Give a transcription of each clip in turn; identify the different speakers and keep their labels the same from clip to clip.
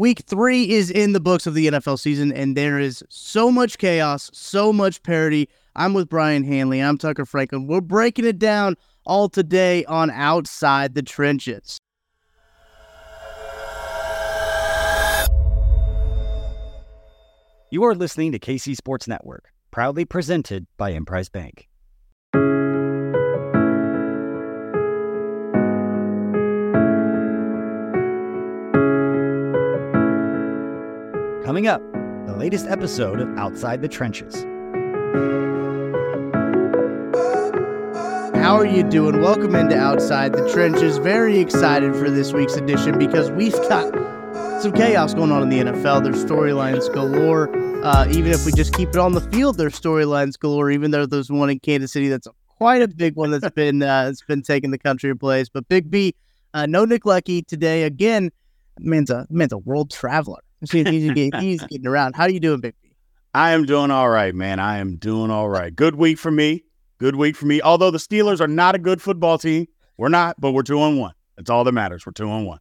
Speaker 1: Week three is in the books of the NFL season, and there is so much chaos, so much parity. I'm with Brien Hanley. I'm Tucker Franklin. We're breaking it down all today on Outside the Trenches.
Speaker 2: You are listening to KC Sports Network, proudly presented by Emprise Bank. Coming up, the latest episode of Outside the Trenches.
Speaker 1: How are you doing? Welcome into Outside the Trenches. Very excited for this week's edition because we've got some chaos going on in the NFL. There's storylines galore. Uh, even if we just keep it on the field, there's storylines galore. Even though there's one in Kansas City that's quite a big one that's been uh, that's been taking the country in place. But Big B, uh, no Nick Leckey today again. Man's a man's a world traveler. He's, getting, he's getting around. How are you doing, Big B?
Speaker 3: I am doing all right, man. I am doing all right. Good week for me. Good week for me. Although the Steelers are not a good football team, we're not, but we're two on one. That's all that matters. We're two on one.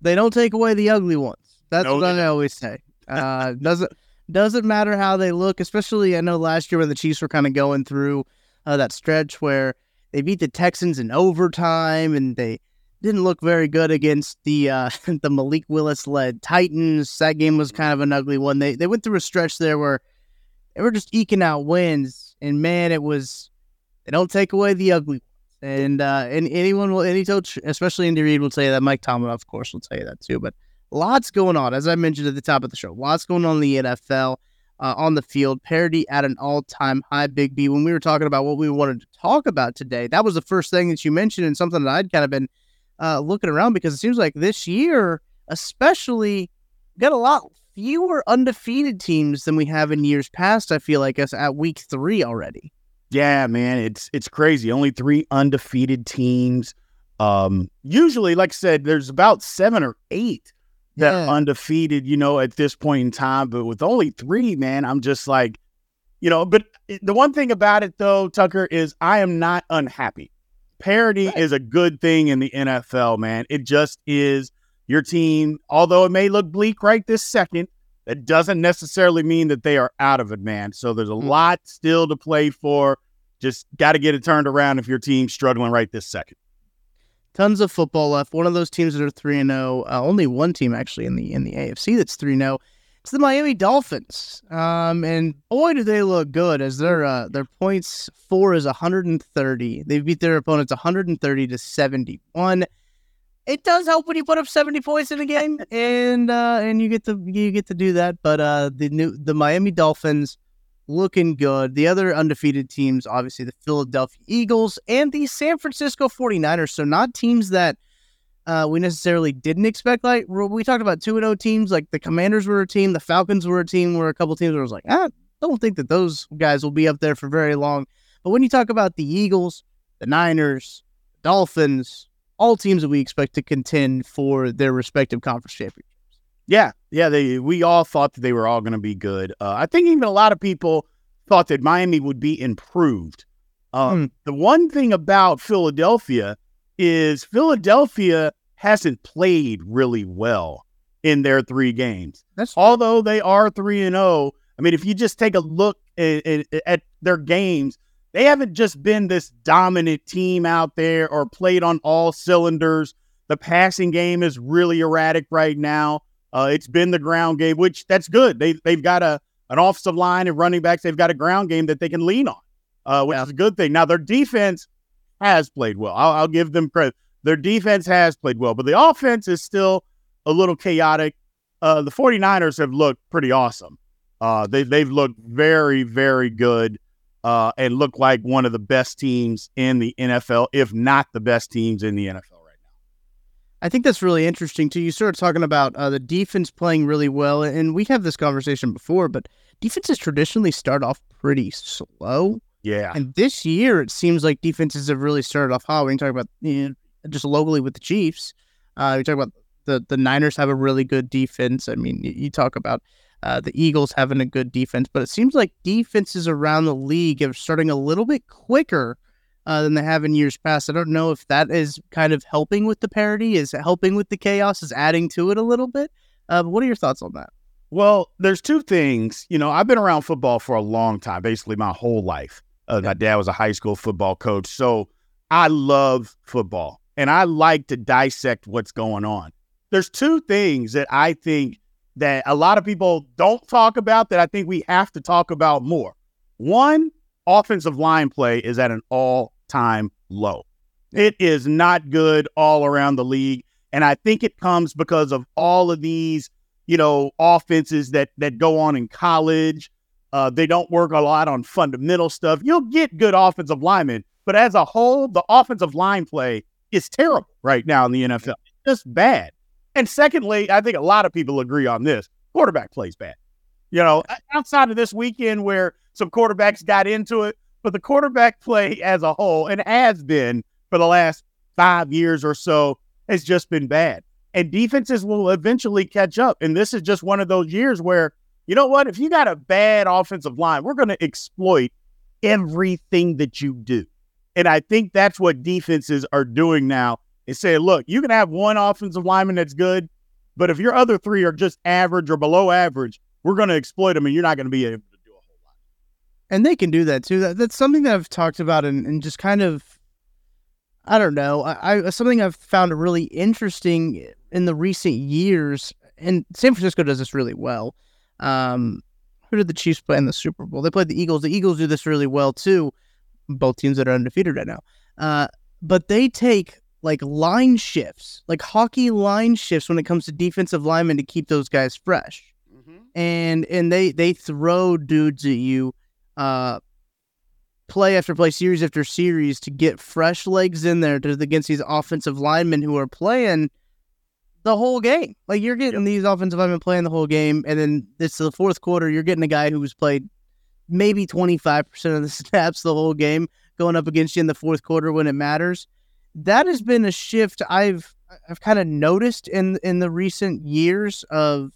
Speaker 1: They don't take away the ugly ones. That's no, what I always say. Uh, doesn't doesn't matter how they look. Especially, I know last year when the Chiefs were kind of going through uh, that stretch where they beat the Texans in overtime, and they didn't look very good against the uh, the Malik Willis led Titans. That game was kind of an ugly one. They they went through a stretch there where they were just eking out wins, and man, it was they don't take away the ugly. And uh, and anyone will any coach, especially Andy Reid, will tell you that. Mike Tomlin, of course, will tell you that too. But lots going on, as I mentioned at the top of the show. Lots going on in the NFL. Uh, on the field, parity at an all-time high. Big B. When we were talking about what we wanted to talk about today, that was the first thing that you mentioned, and something that I'd kind of been uh, looking around because it seems like this year, especially, got a lot fewer undefeated teams than we have in years past. I feel like us at week three already.
Speaker 3: Yeah, man, it's it's crazy. Only three undefeated teams. Um, usually, like I said, there's about seven or eight that yeah. undefeated. You know, at this point in time, but with only three, man, I'm just like, you know. But the one thing about it, though, Tucker, is I am not unhappy. Parity right. is a good thing in the NFL, man. It just is. Your team, although it may look bleak right this second, that doesn't necessarily mean that they are out of it, man. So there's a mm. lot still to play for. Just got to get it turned around if your team's struggling right this second.
Speaker 1: Tons of football left. One of those teams that are three and zero. Oh, uh, only one team actually in the in the AFC that's three zero. It's the Miami Dolphins. Um, and boy, do they look good as their uh, their points for is 130. They beat their opponents 130 to 71. It does help when you put up 70 points in a game, and uh, and you get to you get to do that. But uh, the new the Miami Dolphins looking good. The other undefeated teams, obviously the Philadelphia Eagles and the San Francisco 49ers. So not teams that uh, we necessarily didn't expect. Like we talked about two and zero oh teams, like the Commanders were a team, the Falcons were a team, where a couple teams where I was like, ah, don't think that those guys will be up there for very long. But when you talk about the Eagles, the Niners, Dolphins, all teams that we expect to contend for their respective conference championships.
Speaker 3: Yeah, yeah, they we all thought that they were all going to be good. Uh, I think even a lot of people thought that Miami would be improved. Um, mm. The one thing about Philadelphia is Philadelphia hasn't played really well in their three games. That's although they are three and zero. Oh, I mean, if you just take a look at, at, at, their games, they haven't just been this dominant team out there or played on all cylinders. The passing game is really erratic right now. Uh, it's been the ground game, which that's good. They they've got a an offensive line and running backs. They've got a ground game that they can lean on, uh, which yeah. is a good thing. Now their defense has played well. I'll, I'll give them credit. Their defense has played well, but the offense is still a little chaotic. Uh, the 49ers have looked pretty awesome. Uh, they, they've looked very, very good uh, and look like one of the best teams in the NFL, if not the best teams in the NFL right now.
Speaker 1: I think that's really interesting too. You started talking about uh, the defense playing really well, and we have this conversation before, but defenses traditionally start off pretty slow.
Speaker 3: Yeah.
Speaker 1: And this year, it seems like defenses have really started off hot. When you talk about you know, just locally with the Chiefs, uh, you talk about the, the Niners have a really good defense. I mean, you, you talk about uh, the Eagles having a good defense, but it seems like defenses around the league are starting a little bit quicker uh, than they have in years past. I don't know if that is kind of helping with the parity, is helping with the chaos, is adding to it a little bit. Uh, what are your thoughts on that?
Speaker 3: Well, there's two things. You know, I've been around football for a long time, basically my whole life. Uh, my dad was a high school football coach. So I love football and I like to dissect what's going on. There's two things that I think that a lot of people don't talk about that I think we have to talk about more. One, offensive line play is at an all time low. It is not good all around the league. And I think it comes because of all of these, you know, offenses that that go on in college. Uh, they don't work a lot on fundamental stuff. You'll get good offensive linemen, but as a whole, the offensive line play is terrible right now in the NFL. It's just bad. And secondly, I think a lot of people agree on this. Quarterback plays bad. You know, outside of this weekend where some quarterbacks got into it, but the quarterback play as a whole, and has been for the last five years or so, has just been bad. And defenses will eventually catch up. And this is just one of those years where, you know what? If you got a bad offensive line, we're going to exploit everything that you do. And I think that's what defenses are doing now is saying, look, you can have one offensive lineman that's good, but if your other three are just average or below average, we're going to exploit them and you're not going to be able to do a whole lot.
Speaker 1: And they can do that too. That, that's something that I've talked about and, and just kind of, I don't know, I, I something I've found really interesting in the recent years. And San Francisco does this really well. Um, who did the Chiefs play in the Super Bowl? They played the Eagles. The Eagles do this really well too both teams that are undefeated right now. Uh, but they take like line shifts, like hockey line shifts when it comes to defensive linemen to keep those guys fresh. Mm-hmm. And and they they throw dudes at you uh play after play, series after series to get fresh legs in there to against these offensive linemen who are playing the whole game. Like you're getting these offensive linemen playing the whole game, and then it's the fourth quarter. You're getting a guy who's played maybe 25% of the snaps the whole game going up against you in the fourth quarter when it matters. That has been a shift I've I've kind of noticed in in the recent years of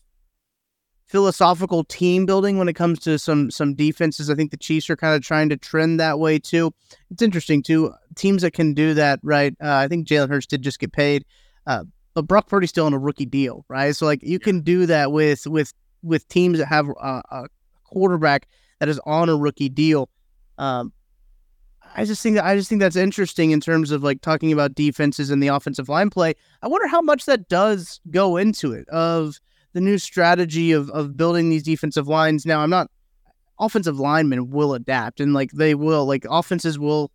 Speaker 1: philosophical team building when it comes to some some defenses. I think the Chiefs are kind of trying to trend that way too. It's interesting too. Teams that can do that, right? Uh, I think Jalen Hurts did just get paid, uh, but Brock Purdy's still on a rookie deal, right? So like you can do that with with with teams that have a, a quarterback that is on a rookie deal. Um, I just think that I just think that's interesting in terms of like talking about defenses and the offensive line play. I wonder how much that does go into it of the new strategy of of building these defensive lines. Now, I'm not offensive linemen will adapt and like they will like offenses will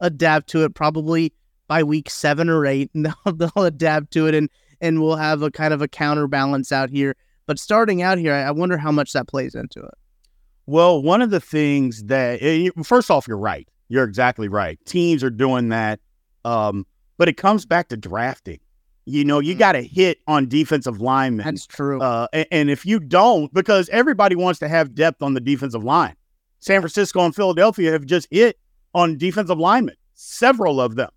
Speaker 1: adapt to it probably by week seven or eight, and they'll, they'll adapt to it and and we'll have a kind of a counterbalance out here. But starting out here, I wonder how much that plays into it.
Speaker 3: Well, one of the things that, eh, first off, you're right. You're exactly right. Teams are doing that. Um, but it comes back to drafting. You know, you mm. got to hit on defensive linemen.
Speaker 1: That's true.
Speaker 3: Uh, and, and, if you don't, because everybody wants to have depth on the defensive line. San Francisco and Philadelphia have just hit on defensive linemen, several of them.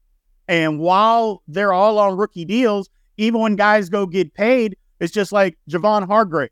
Speaker 3: And while they're all on rookie deals, even when guys go get paid, it's just like Javon Hargrave.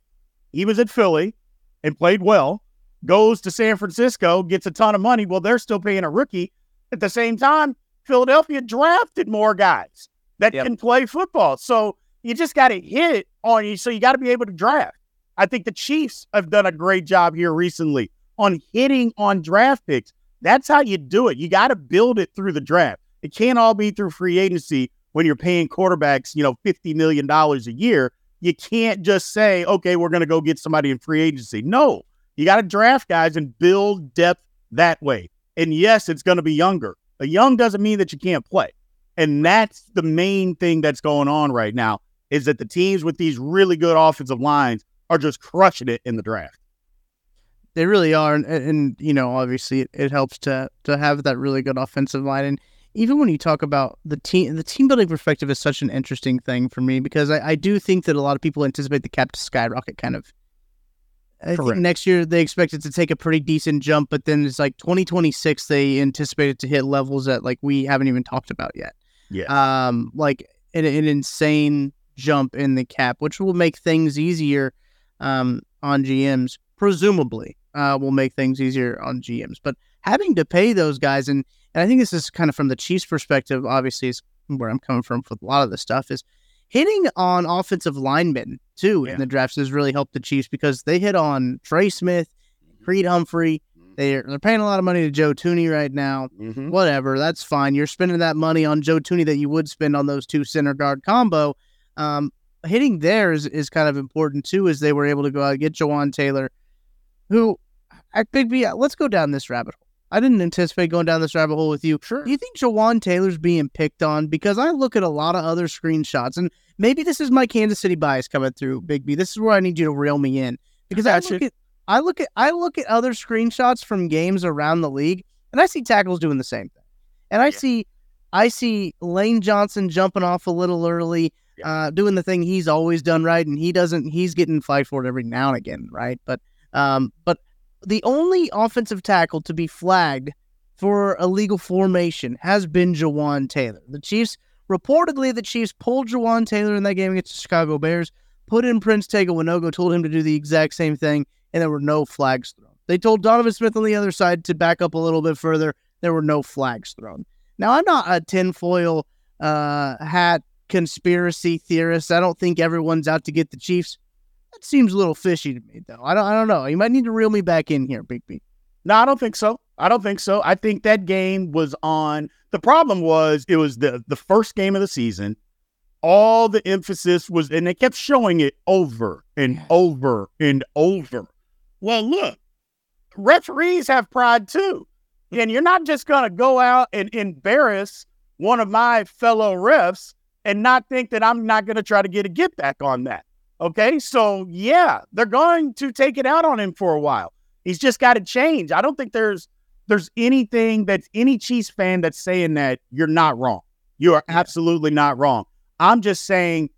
Speaker 3: He was at Philly and played well goes to San Francisco, gets a ton of money. Well, they're still paying a rookie. At the same time, Philadelphia drafted more guys that yep. can play football. So you just got to hit on you. So you got to be able to draft. I think the Chiefs have done a great job here recently on hitting on draft picks. That's how you do it. You got to build it through the draft. It can't all be through free agency when you're paying quarterbacks, you know, $50 million a year. You can't just say, okay, we're going to go get somebody in free agency. No, you got to draft guys and build depth that way. And yes, it's going to be younger. But young doesn't mean that you can't play. And that's the main thing that's going on right now is that the teams with these really good offensive lines are just crushing it in the draft.
Speaker 1: They really are, and, and you know, obviously, it, it, helps to to have that really good offensive line. And even when you talk about the team, the team building perspective is such an interesting thing for me because I, I do think that a lot of people anticipate the cap to skyrocket kind of I Correct. think next year they expect it to take a pretty decent jump, but then it's like 2026 they anticipate it to hit levels that like we haven't even talked about yet.
Speaker 3: Yeah.
Speaker 1: Um, like an, an insane jump in the cap, which will make things easier um, on GMs. Presumably, uh, will make things easier on GMs. But having to pay those guys, and and I think this is kind of from the Chiefs' perspective. Obviously, is where I'm coming from with a lot of this stuff is hitting on offensive linemen too
Speaker 3: Yeah.
Speaker 1: in the drafts has really helped the Chiefs because they hit on Trey Smith, Creed Humphrey. They're they're paying a lot of money to Joe Thuney right now.
Speaker 3: Mhm.
Speaker 1: Whatever, that's fine. You're spending that money on Joe Thuney that you would spend on those two center guard combo. Um, hitting there is, is kind of important too, as they were able to go out and get Jawaan Taylor, who at Big B. Let's go down this rabbit hole. I didn't anticipate going down this rabbit hole with you.
Speaker 3: Sure.
Speaker 1: Do you think Jawaan Taylor's being picked on? Because I look at a lot of other screenshots, and maybe this is my Kansas City bias coming through, Big B. This is where I need you to reel me in because I
Speaker 3: Gotcha.
Speaker 1: look at I look at I look at other screenshots from games around the league, and I see tackles doing the same thing, and I
Speaker 3: Yeah.
Speaker 1: see I see Lane Johnson jumping off a little early,
Speaker 3: Yeah.
Speaker 1: uh, doing the thing he's always done right, and he doesn't. He's getting flagged for it every now and again, right? But um, but the only offensive tackle to be flagged for illegal formation has been Jawaan Taylor. The Chiefs reportedly the Chiefs pulled Jawaan Taylor in that game against the Chicago Bears, put in Prince Tega Wanogho, told him to do the exact same thing, and there were no flags thrown. They told Donovan Smith on the other side to back up a little bit further. There were no flags thrown. Now I'm not a tinfoil uh, hat conspiracy theorist. I don't think everyone's out to get the Chiefs. That seems a little fishy to me, though. I don't. I don't know. You might need to reel me back in here, Big B.
Speaker 3: No, I don't think so. I don't think so. I think that game was on. The problem was it was the the first game of the season. All the emphasis was, and they kept showing it over and over and over. Well, look, referees have pride too, mm. and you're not just gonna go out and embarrass one of my fellow refs and not think that I'm not gonna try to get a get back on that. Okay, so yeah, they're going to take it out on him for a while. He's just got to change. I don't think there's there's anything that's any Chiefs fan that's saying that you're not wrong. You are
Speaker 1: Yeah.
Speaker 3: absolutely not wrong. I'm just saying,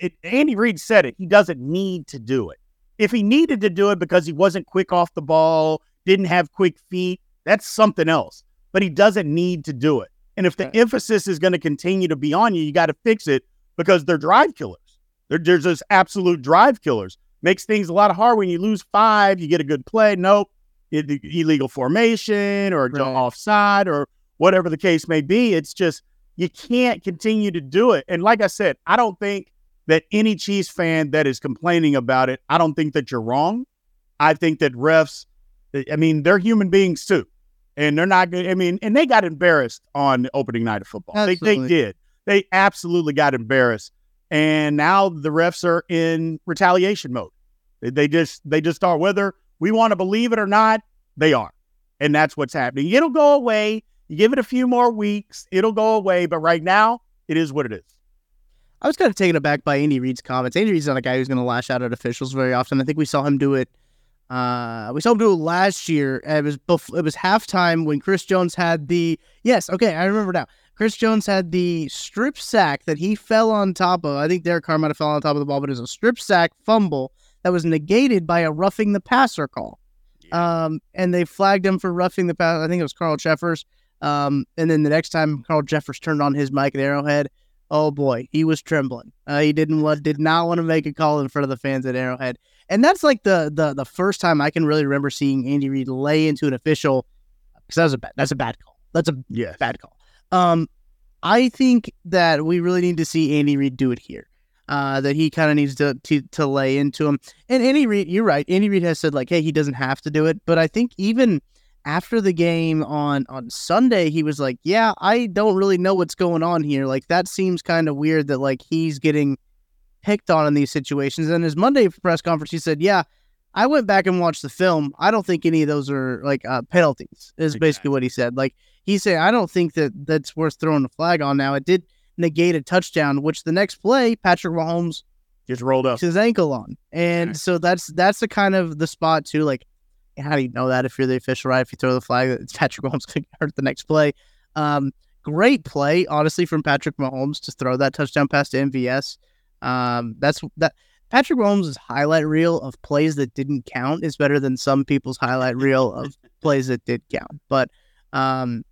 Speaker 3: it, Andy Reid said it. He doesn't need to do it. If he needed to do it because he wasn't quick off the ball, didn't have quick feet, that's something else. But he doesn't need to do it. And if the emphasis is going to continue to be on you, you got to fix it because they're drive killers. They're, they're just absolute drive killers. Makes things a lot hard when you lose five, you get a good play. Nope. It, illegal formation or
Speaker 1: Right.
Speaker 3: offside or whatever the case may be. It's just, you can't continue to do it. And like I said, I don't think that any Chiefs fan that is complaining about it, I don't think that you're wrong. I think that refs, I mean, they're human beings too. And they're not good. I mean, and they got embarrassed on opening night of football. They, they did. They absolutely got embarrassed. And now the refs are in retaliation mode. They, just they just are. Whether we want to believe it or not, they are. And that's what's happening. It'll go away. You give it a few more weeks, it'll go away. But right now, it is what it is.
Speaker 1: I was kind of taken aback by Andy Reid's comments. Andy Reid's not a guy who's going to lash out at officials very often. I think we saw him do it. Uh, we saw him do it last year. It was bef- it was halftime when Chris Jones had the yes. Okay, I remember now. Chris Jones had the strip sack that he fell on top of. I think Derek Carr might have fell on top of the ball, but it was a strip sack fumble that was negated by a roughing the passer call. Um, and they flagged him for roughing the pass. I think it was Carl Cheffers. Um, and then the next time Carl Cheffers turned on his mic at Arrowhead, oh boy, he was trembling. Uh, he didn't want, did not want to make a call in front of the fans at Arrowhead. And that's like the the the first time I can really remember seeing Andy Reid lay into an official because that was a bad that's a bad call. That's a
Speaker 3: Yes.
Speaker 1: bad call. Um, I think that we really need to see Andy Reid do it here. Uh, that he kind of needs to, to to lay into him. And Andy Reid, you're right. Andy Reid has said like, hey, he doesn't have to do it. But I think even after the game on on Sunday, he was like, yeah, I don't really know what's going on here. Like that seems kind of weird that like he's getting picked on in these situations. And his Monday press conference, he said, yeah. I went back and watched the film. I don't think any of those are like uh, penalties. Is basically what he said. Like he said, I don't think that that's worth throwing a flag on. Now it did negate a touchdown, which the next play Patrick Mahomes
Speaker 3: Just rolled up.
Speaker 1: his ankle on, and
Speaker 3: Right.
Speaker 1: so that's that's the kind of the spot too. Like, how do you know that if you're the official, right? If you throw the flag, that Patrick Mahomes could hurt the next play. Um, great play, honestly, from Patrick Mahomes to throw that touchdown pass to MVS. Um, that's that. Patrick Mahomes' highlight reel of plays that didn't count is better than some people's highlight reel of plays that did count. But um,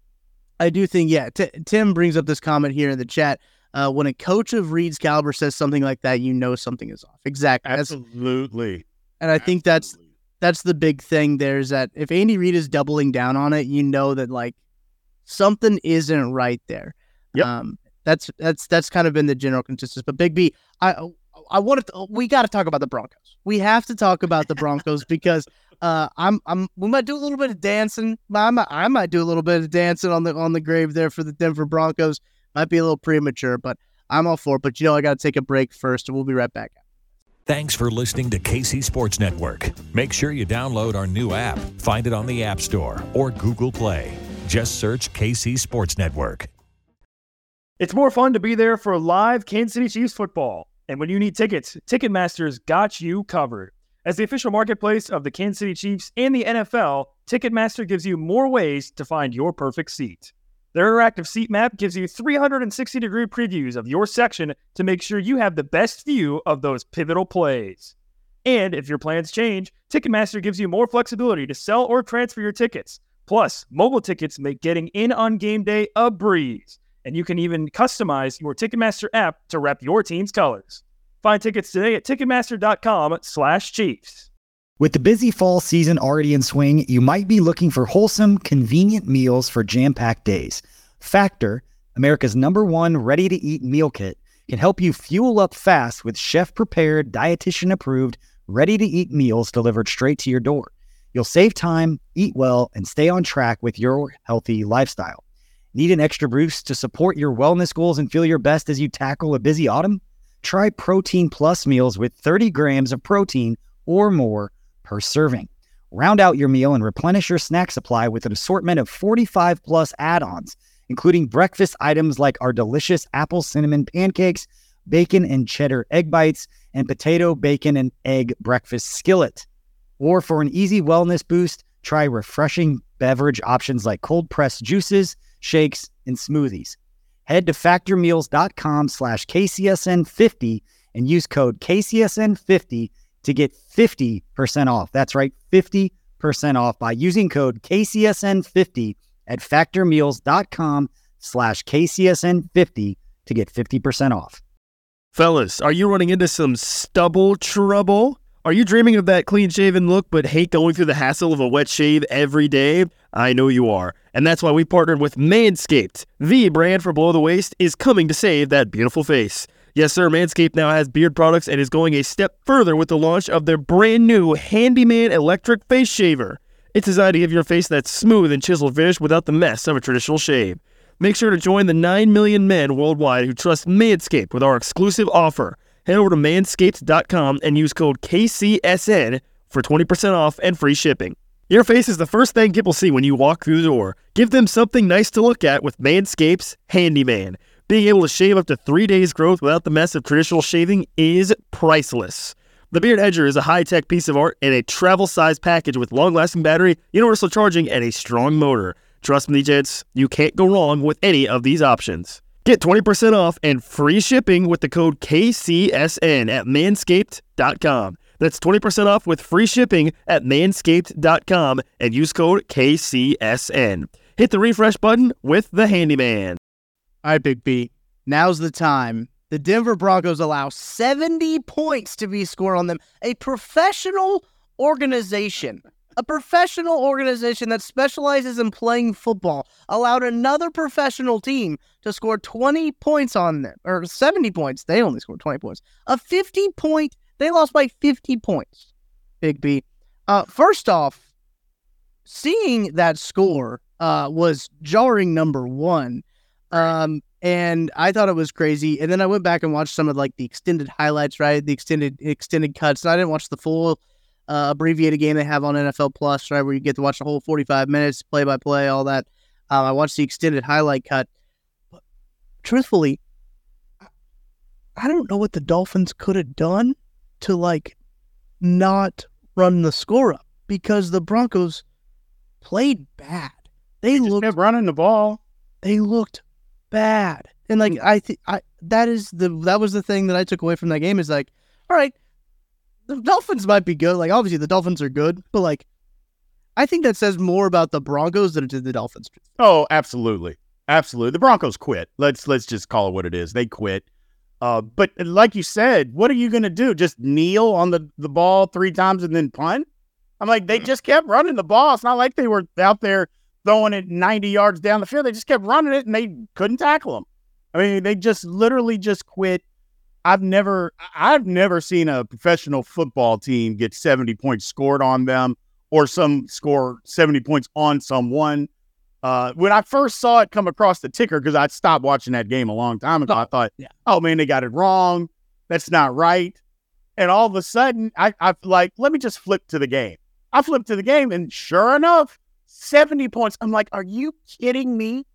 Speaker 1: I do think, yeah, T- Tim brings up this comment here in the chat. Uh, when a coach of Reid's caliber says something like that, you know something is off. Exactly. That's,
Speaker 3: Absolutely.
Speaker 1: and I think that's that's the big thing there is that if Andy Reid is doubling down on it, you know that like something isn't right there.
Speaker 3: Yep.
Speaker 1: Um, that's that's that's kind of been the general consensus. But Big B, I I want to, we got to talk about the Broncos. We have to talk about the Broncos because uh, I'm I'm we might do a little bit of dancing. I might, I might do a little bit of dancing on the on the grave there for the Denver Broncos. Might be a little premature, but I'm all for it. But you know, I got to take a break first, and we'll be right back.
Speaker 4: Thanks for listening to KC Sports Network. Make sure you download our new app. Find it on the App Store or Google Play. Just search KC Sports Network.
Speaker 5: It's more fun to be there for live Kansas City Chiefs football. And when you need tickets, Ticketmaster's got you covered. As the official marketplace of the Kansas City Chiefs and the NFL, Ticketmaster gives you more ways to find your perfect seat. Their interactive seat map gives you 360 degree previews of your section to make sure you have the best view of those pivotal plays. And if your plans change, Ticketmaster gives you more flexibility to sell or transfer your tickets. Plus, mobile tickets make getting in on game day a breeze and you can even customize your Ticketmaster app to rep your team's colors. Find tickets today at Ticketmaster.com/Chiefs.
Speaker 2: With the busy fall season already in swing, you might be looking for wholesome, convenient meals for jam-packed days. Factor, America's number one ready-to-eat meal kit, can help you fuel up fast with chef-prepared, dietitian-approved, ready-to-eat meals delivered straight to your door. You'll save time, eat well, and stay on track with your healthy lifestyle. Need an extra boost to support your wellness goals and feel your best as you tackle a busy autumn? Try Protein Plus meals with 30 grams of protein or more per serving. Round out your meal and replenish your snack supply with an assortment of 45 plus add ons, including breakfast items like our delicious apple cinnamon pancakes, bacon and cheddar egg bites, and potato, bacon, and egg breakfast skillet. Or for an easy wellness boost, try refreshing beverage options like cold pressed juices shakes, and smoothies. Head to factormeals.com slash KCSN50 and use code KCSN50 to get 50% off. That's right, 50% off by using code KCSN50 at factormeals.com slash KCSN50 to get 50% off.
Speaker 6: Fellas, are you running into some stubble trouble? Are you dreaming of that clean shaven look but hate going through the hassle of a wet shave every day? I know you are. And that's why we partnered with Manscaped. The brand for below the waist is coming to save that beautiful face. Yes, sir, Manscaped now has beard products and is going a step further with the launch of their brand new Handyman electric face shaver. It's designed to give your face that smooth and chiseled finish without the mess of a traditional shave. Make sure to join the 9 million men worldwide who trust Manscaped with our exclusive offer head over to manscaped.com and use code KCSN for 20% off and free shipping. Your face is the first thing people see when you walk through the door. Give them something nice to look at with Manscaped's Handyman. Being able to shave up to three days' growth without the mess of traditional shaving is priceless. The Beard Edger is a high tech piece of art in a travel sized package with long lasting battery, universal charging, and a strong motor. Trust me, gents, you can't go wrong with any of these options. Get 20% off and free shipping with the code KCSN at manscaped.com. That's 20% off with free shipping at manscaped.com and use code KCSN. Hit the refresh button with the handyman.
Speaker 1: All right, Big B. Now's the time. The Denver Broncos allow 70 points to be scored on them. A professional organization a professional organization that specializes in playing football allowed another professional team to score 20 points on them, or 70 points. They only scored 20 points. A 50 point, they lost by 50 points. Big B. Uh, first off, seeing that score uh, was jarring number one. Um, and I thought it was crazy. And then I went back and watched some of like the extended highlights, right? The extended extended cuts. And I didn't watch the full uh, abbreviated game they have on NFL Plus, right, where you get to watch the whole 45 minutes, play by play, all that. Um, I watched the extended highlight cut. But truthfully, I don't know what the Dolphins could have done to like not run the score up because the Broncos played bad. They, they looked
Speaker 3: kept running the ball.
Speaker 1: They looked bad, and like I think I that is the that was the thing that I took away from that game is like, all right, the Dolphins might be good. Like obviously the Dolphins are good, but like I think that says more about the Broncos than it did the Dolphins.
Speaker 3: Oh, absolutely. Absolutely. The Broncos quit. Let's let's just call it what it is. They quit. Uh, but like you said, what are you gonna do? Just kneel on the, the ball three times and then punt? I'm like, they just kept running the ball. It's not like they were out there throwing it 90 yards down the field. They just kept running it and they couldn't tackle them. I mean, they just literally just quit I've never I've never seen a professional football team get 70 points scored on them or some score 70 points on someone. Uh, when I first saw it come across the ticker, because I stopped watching that game a long time ago, I thought,
Speaker 1: yeah.
Speaker 3: oh man, they got it wrong. That's not right. And all of a sudden, I, I like, let me just flip to the game. I flipped to the game, and sure enough, 70 points. I'm like, are you kidding me?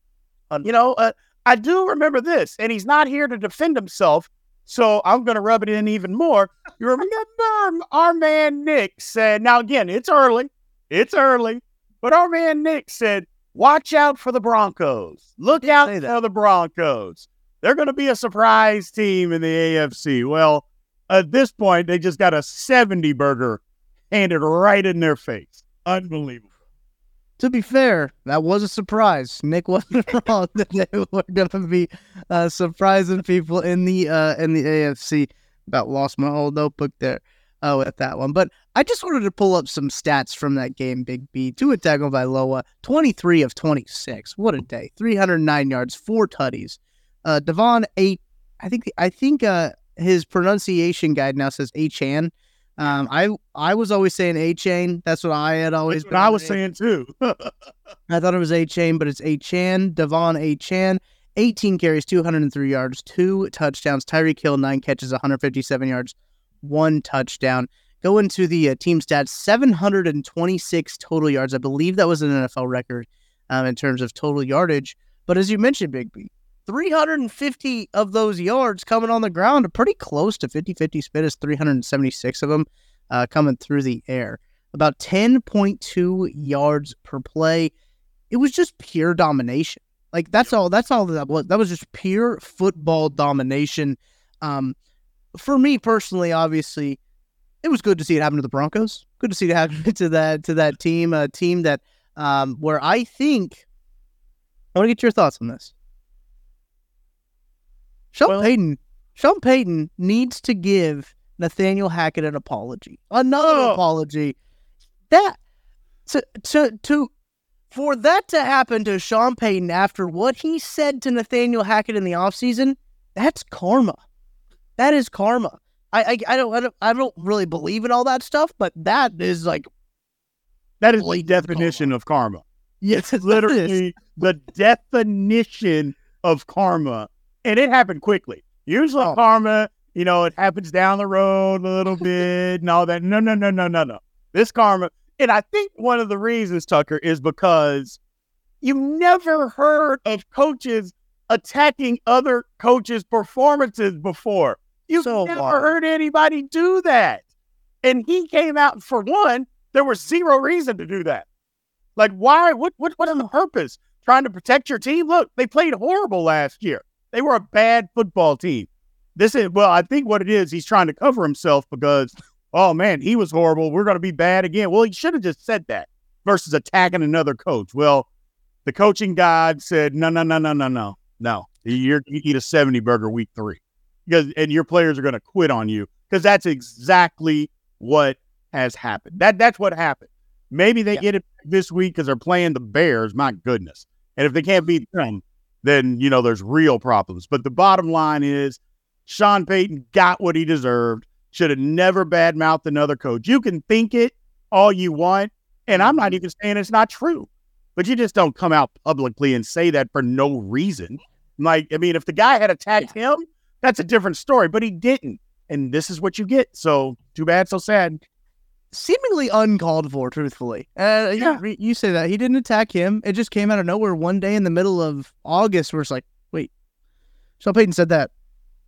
Speaker 3: You know, uh, I do remember this, and he's not here to defend himself. So I'm going to rub it in even more. You remember our man Nick said, now again, it's early, it's early, but our man Nick said, watch out for the Broncos. Look out for the Broncos. They're going to be a surprise team in the AFC. Well, at this point, they just got a 70 burger handed right in their face. Unbelievable.
Speaker 1: To be fair, that was a surprise. Nick wasn't wrong that they were going to be uh, surprising people in the uh, in the AFC. About lost my whole notebook there uh, with that one, but I just wanted to pull up some stats from that game. Big B, Tua Tagovailoa, twenty three of twenty six. What a day! Three hundred nine yards, four tutties. Uh, Devon eight. I think I think uh, his pronunciation guide now says Achane. Um, I I was always saying a chain. That's what I had always.
Speaker 3: What I was saying too.
Speaker 1: I thought it was a chain, but it's a Chan. Devon a Chan, 18 carries, 203 yards, two touchdowns. Tyreek Hill, nine catches, 157 yards, one touchdown. Go into the uh, team stats 726 total yards. I believe that was an NFL record um, in terms of total yardage. But as you mentioned, Big B, 350 of those yards coming on the ground, pretty close to 50 50 split is 376 of them uh, coming through the air. About 10.2 yards per play. It was just pure domination. Like that's all. That's all that was. That was just pure football domination. Um, for me personally, obviously, it was good to see it happen to the Broncos. Good to see it happen to that to that team, a team that um, where I think I want to get your thoughts on this. Sean
Speaker 3: Well-
Speaker 1: Payton, Sean Payton needs to give Nathaniel Hackett an apology, another
Speaker 3: Oh.
Speaker 1: apology. That to to to for that to happen to Sean Payton after what he said to Nathaniel Hackett in the offseason, that's karma. That is karma. I, I I don't I don't I don't really believe in all that stuff, but that is like
Speaker 3: That is the definition of karma.
Speaker 1: yes,
Speaker 3: It's literally the definition of karma. And it happened quickly. Usually
Speaker 1: Oh.
Speaker 3: karma, you know, it happens down the road a little bit and all that. No, no, no, no, no, no. This karma, and I think one of the reasons, Tucker, is because you've never heard of coaches attacking other coaches' performances before. You've
Speaker 1: So
Speaker 3: never
Speaker 1: wild.
Speaker 3: heard anybody do that. And he came out, for one, there was zero reason to do that. Like, why? What? What? What is the purpose? Trying to protect your team? Look, they played horrible last year. They were a bad football team. This is well, I think what it is. He's trying to cover himself because, oh man, he was horrible. We're going to be bad again. Well, he should have just said that versus attacking another coach. Well, the coaching god said, no, no, no, no, no, no, no. You're, you eat a seventy burger week three because and your players are going to quit on you because that's exactly what has happened. That that's what happened. Maybe they
Speaker 1: Yeah.
Speaker 3: get it this week because they're playing the Bears. My goodness. And if they can't beat them, then you know there's real problems. But the bottom line is Sean Payton got what he deserved. Should have never badmouthed another coach. You can think it all you want, and I'm not mm-hmm. even saying it's not true. But you just don't come out publicly and say that for no reason. Like, I mean, if the guy had attacked him, that's a different story, but he didn't. And this is what you get. So too bad, so sad.
Speaker 1: Seemingly uncalled for, truthfully. Uh,
Speaker 3: Yeah.
Speaker 1: you, you say that he didn't attack him. It just came out of nowhere one day in the middle of August, where it's like, wait, Sean Payton said that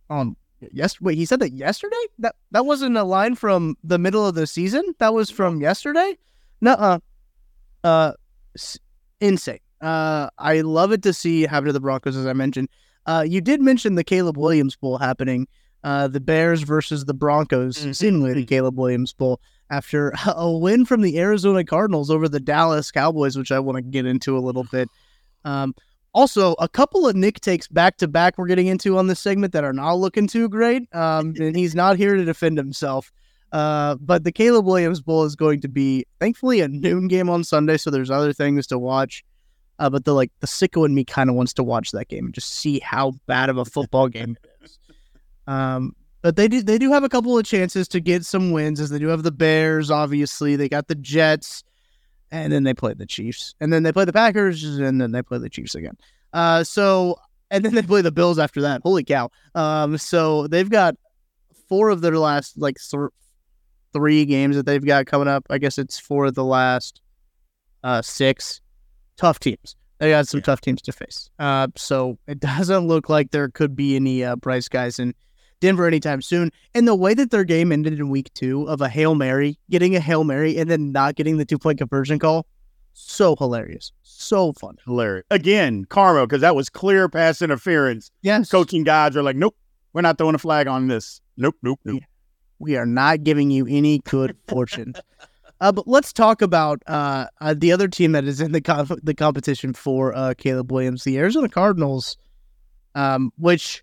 Speaker 1: on yes. Wait, he said that yesterday. That that wasn't a line from the middle of the season. That was from yesterday. Nuh-uh. Uh, s- insane. Uh, I love it to see happen to the Broncos, as I mentioned. Uh, you did mention the Caleb Williams Bowl happening. Uh, the Bears versus the Broncos,
Speaker 3: Mhm.
Speaker 1: seemingly the Caleb Williams Bowl after a win from the Arizona Cardinals over the Dallas Cowboys, which I want to get into a little bit. Um, also, a couple of Nick takes back to back we're getting into on this segment that are not looking too great. Um, and he's not here to defend himself. Uh, but the Caleb Williams Bowl is going to be, thankfully, a noon game on Sunday, so there's other things to watch. Uh, but the like the sicko in me kind of wants to watch that game and just see how bad of a football game it is. Um, But they do they do have a couple of chances to get some wins as they do have the Bears, obviously. They got the Jets, and then they play the Chiefs. And then they play the Packers, and then they play the Chiefs again. Uh so and then they play the Bills after that. Holy cow. Um so they've got four of their last like th- three games that they've got coming up. I guess it's four of the last uh six tough teams. They got some yeah. tough teams to face. Uh, so it doesn't look like there could be any uh, bright skies in Denver anytime soon. And the way that their game ended in week two of a Hail Mary, getting a Hail Mary and then not getting the two point conversion call, so hilarious. So fun.
Speaker 3: Hilarious. Again, karma, because that was clear pass interference.
Speaker 1: Yes.
Speaker 3: Coaching guys are like, nope, we're not throwing a flag on this. Nope, nope, nope.
Speaker 1: We are not giving you any good fortune. Uh, but let's talk about uh, uh, the other team that is in the com- the competition for uh, Caleb Williams, the Arizona Cardinals, um, which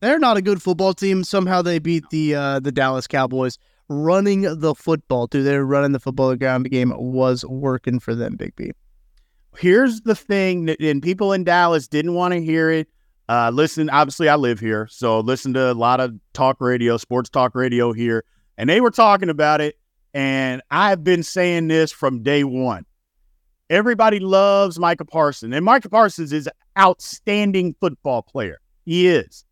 Speaker 1: they're not a good football team. Somehow they beat the uh, the Dallas Cowboys. Running the football, through their running the football ground the game was working for them, Big B.
Speaker 3: Here's the thing, and people in Dallas didn't want to hear it. Uh, listen, obviously, I live here, so listen to a lot of talk radio, sports talk radio here and they were talking about it. And I've been saying this from day one. Everybody loves Micah Parsons, and Micah Parsons is an outstanding football player. He is.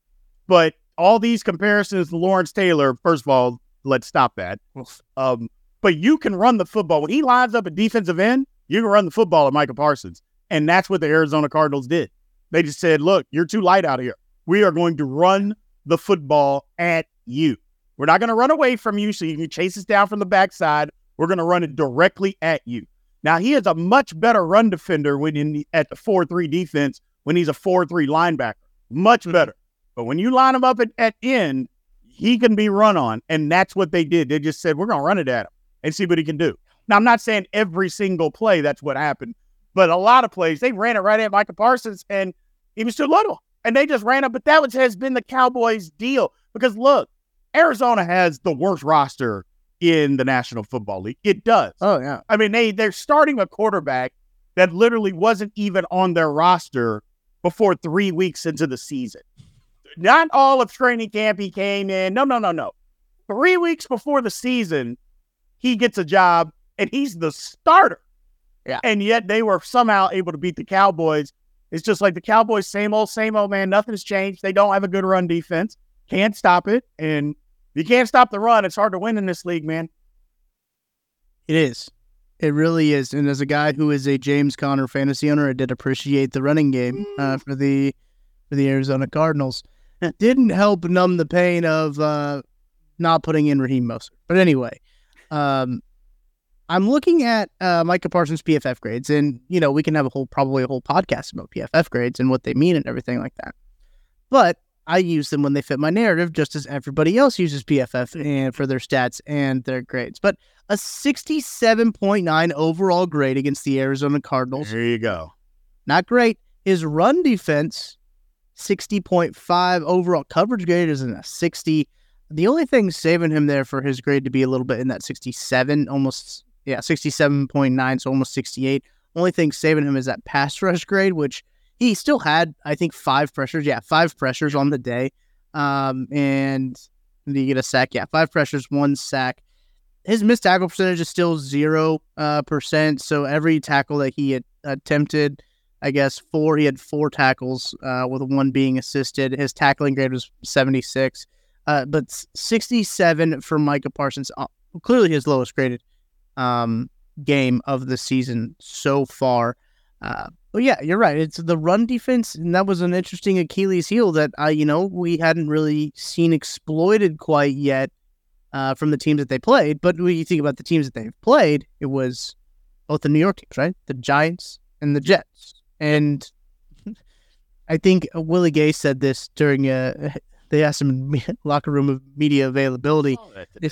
Speaker 3: But all these comparisons to Lawrence Taylor, first of all, let's stop that. Um, but you can run the football. When he lines up a defensive end, you can run the football at Micah Parsons. And that's what the Arizona Cardinals did. They just said, look, you're too light out here. We are going to run the football at you. We're not going to run away from you so you can chase us down from the backside. We're going to run it directly at you. Now, he is a much better run defender when in the, at the 4 3 defense when he's a 4 3 linebacker. Much mm-hmm. better. But when you line him up at, at end, he can be run on. And that's what they did. They just said, we're going to run it at him and see what he can do. Now, I'm not saying every single play that's what happened, but a lot of plays, they ran it right at Micah Parsons and he was too little. And they just ran up. But that was, has been the Cowboys' deal. Because look, Arizona has the worst roster in the National Football League. It does.
Speaker 1: Oh yeah.
Speaker 3: I mean, they they're starting a quarterback that literally wasn't even on their roster before three weeks into the season. Not all of training camp he came in. No, no, no, no. Three weeks before the season, he gets a job and he's the starter.
Speaker 1: Yeah.
Speaker 3: And yet they were somehow able to beat the Cowboys. It's just like the Cowboys, same old, same old, man. Nothing's changed. They don't have a good run defense. Can't stop it. And if you can't stop the run. It's hard to win in this league, man.
Speaker 1: It is. It really is. And as a guy who is a James Conner fantasy owner, I did appreciate the running game uh, mm. for the for the Arizona Cardinals. Didn't help numb the pain of uh, not putting in Raheem Mostert. But anyway, um, I'm looking at uh, Micah Parsons' PFF grades, and you know we can have a whole probably a whole podcast about PFF grades and what they mean and everything like that. But I use them when they fit my narrative, just as everybody else uses PFF and for their stats and their grades. But a 67.9 overall grade against the Arizona Cardinals.
Speaker 3: There you go.
Speaker 1: Not great. His run defense, 60.5 overall coverage grade is in a 60. The only thing saving him there for his grade to be a little bit in that 67, almost, yeah, 67.9, so almost 68. Only thing saving him is that pass rush grade, which he still had, I think, five pressures. Yeah, five pressures on the day. Um, and did he get a sack? Yeah, five pressures, one sack. His missed tackle percentage is still zero uh, percent. So every tackle that he attempted, I guess four. He had four tackles, uh, with one being assisted. His tackling grade was seventy six, uh, but sixty seven for Micah Parsons. Uh, clearly his lowest graded um, game of the season so far. Uh, well, yeah, you're right. It's the run defense, and that was an interesting Achilles heel that uh, you know we hadn't really seen exploited quite yet uh, from the teams that they played. But when you think about the teams that they've played, it was both the New York teams, right? The Giants and the Jets. And I think Willie Gay said this during uh, they asked him in locker room of media availability. Oh, they,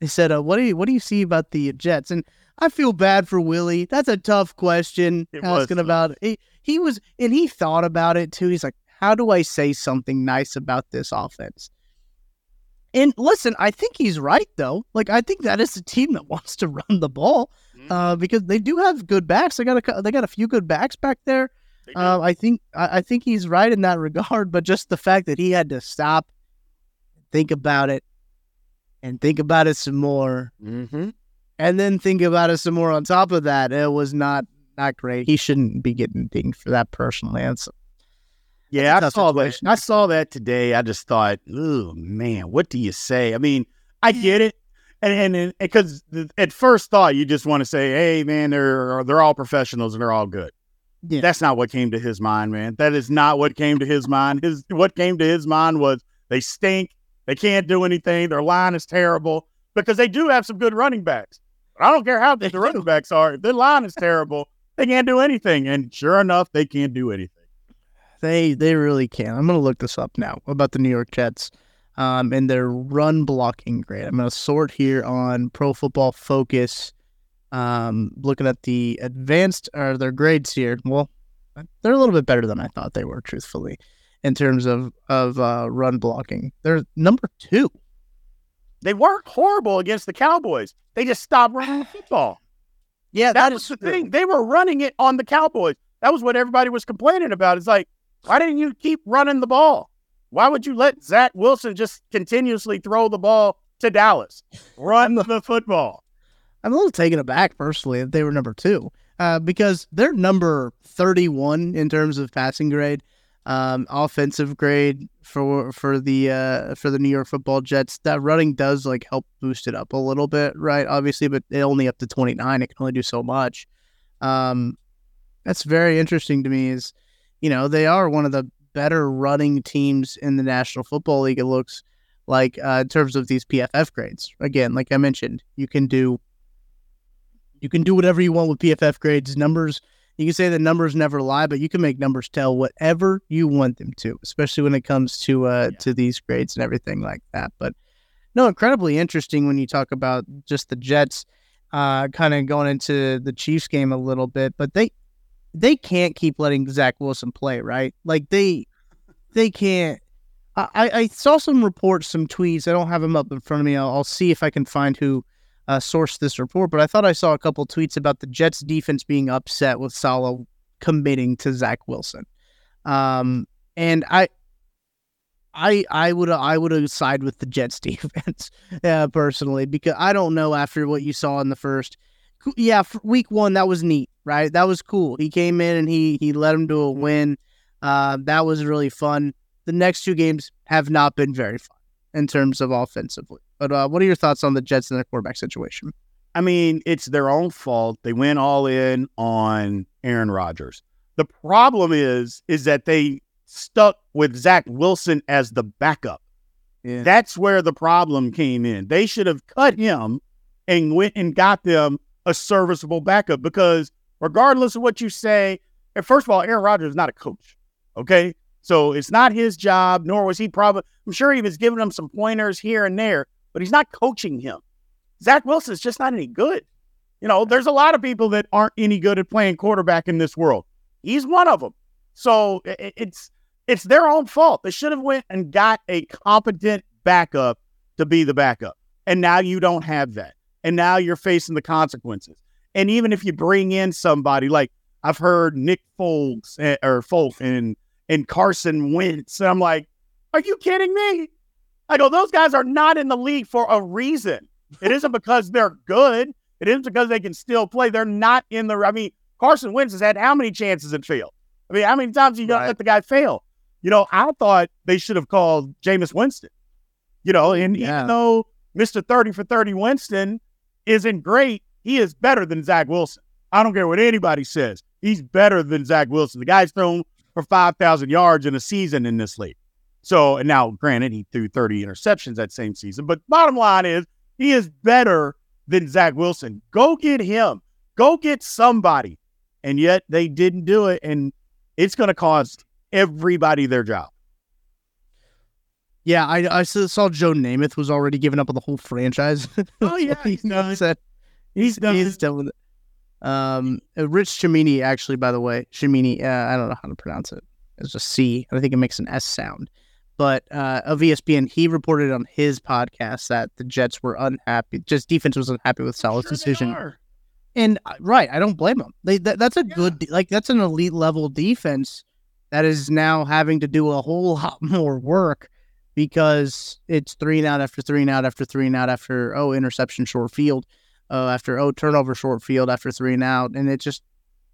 Speaker 1: they, said, uh, "What do you what do you see about the Jets?" And I feel bad for Willie. That's a tough question it asking was. about it. He, he was, and he thought about it too. He's like, how do I say something nice about this offense? And listen, I think he's right though. Like I think that is a team that wants to run the ball. Uh, because they do have good backs. They got a they got a few good backs back there. Uh, I think I, I, think he's right in that regard. But just the fact that he had to stop think about it and think about it some more
Speaker 3: Mm-hmm.
Speaker 1: and then think about it some more on top of that. It was not not great. He shouldn't be getting dinged for that personally. It's
Speaker 3: Yeah, I saw that. I saw that today. I just thought, oh man, what do you say? I mean, I get it, and and because at first thought you just want to say, hey man, they're they're all professionals and they're all good.
Speaker 1: Yeah.
Speaker 3: That's not what came to his mind, man. That is not what came to his mind. His what came to his mind was they stink. They can't do anything. Their line is terrible because they do have some good running backs. But I don't care how good the running backs are. If their line is terrible, they can't do anything. And sure enough, they can't do anything.
Speaker 1: They they really can. I'm gonna look this up now about the New York Jets, um, and their run blocking grade. I'm gonna sort here on Pro Football Focus, um, looking at the advanced or their grades here. Well, they're a little bit better than I thought they were, truthfully, in terms of of uh, run blocking. They're number two.
Speaker 3: They weren't horrible against the Cowboys. They just stopped running the football.
Speaker 1: Yeah,
Speaker 3: That was the thing. They were running it on the Cowboys. That was what everybody was complaining about. It's like, why didn't you keep running the ball? Why would you let Zach Wilson just continuously throw the ball to Dallas? Run the football.
Speaker 1: I'm a little taken aback personally that they were number two uh, because they're number 31 in terms of passing grade, um, offensive grade for for the uh, for the New York Football Jets. That running does like help boost it up a little bit, right? Obviously, but it only up to 29. It can only do so much. Um, that's very interesting to me. Is you know they are one of the better running teams in the National Football League. It looks like uh, in terms of these PFF grades. Again, like I mentioned, you can do you can do whatever you want with PFF grades. Numbers, you can say the numbers never lie, but you can make numbers tell whatever you want them to, especially when it comes to uh to these grades and everything like that. But no, incredibly interesting when you talk about just the Jets uh kind of going into the Chiefs game a little bit, but they they can't keep letting Zach Wilson play, right? Like they they can't I, I saw some reports, some tweets. I don't have them up in front of me. I'll, I'll see if I can find who uh, sourced this report, but I thought I saw a couple tweets about the Jets defense being upset with Salah committing to Zach Wilson. Um, and I, I, I would, I would side with the Jets defense, uh, personally, because I don't know after what you saw in the first, yeah, week one that was neat, right? That was cool. He came in and he he led him to a win. Uh, that was really fun. The next two games have not been very fun in terms of offensively. But uh, what are your thoughts on the Jets and their quarterback situation?
Speaker 3: I mean, it's their own fault. They went all in on Aaron Rodgers. The problem is, is that they stuck with Zach Wilson as the backup.
Speaker 1: Yeah.
Speaker 3: That's where the problem came in. They should have cut him and went and got them a serviceable backup because regardless of what you say, and first of all, Aaron Rodgers is not a coach. Okay. So it's not his job, nor was he probably, I'm sure he was giving them some pointers here and there, but he's not coaching him. Zach Wilson's just not any good. You know, there's a lot of people that aren't any good at playing quarterback in this world. He's one of them. So it's it's their own fault. They should have went and got a competent backup to be the backup. And now you don't have that. And now you're facing the consequences. And even if you bring in somebody like I've heard Nick Foles eh, or Folk and and Carson Wentz, and I'm like, are you kidding me? I go, those guys are not in the league for a reason. It isn't because they're good. It isn't because they can still play. They're not in the. I mean, Carson Wentz has had how many chances and failed? I mean, how many times you
Speaker 1: Right.
Speaker 3: let the guy fail? You know, I thought they should have called Jameis Winston. You know, and
Speaker 1: Yeah.
Speaker 3: even though Mister Thirty for Thirty Winston isn't great, he is better than Zach Wilson. I don't care what anybody says. He's better than Zach Wilson. The guy's thrown for five thousand yards in a season in this league. So, and now, granted, he threw 30 interceptions that same season, but bottom line is he is better than Zach Wilson. Go get him. Go get somebody. And yet they didn't do it. And it's going to cost everybody their job.
Speaker 1: Yeah, I, I saw Joe Namath was already giving up on the whole franchise.
Speaker 3: Oh, yeah, he's done.
Speaker 1: said he's
Speaker 3: done.
Speaker 1: He's done with it. Um, uh, Rich Cimini, actually, by the way, Chimini. Uh, I don't know how to pronounce it. It's a C. I think it makes an S sound. But uh, of ESPN, he reported on his podcast that the Jets were unhappy. Just defense was unhappy with Salah's
Speaker 3: Sure
Speaker 1: decision. And uh, right, I don't blame them. They that, that's a
Speaker 3: Yeah.
Speaker 1: good like that's an elite level defense that is now having to do a whole lot more work because it's three and out after three and out after three and out after oh interception short field, uh, after oh turnover short field after three and out, and it just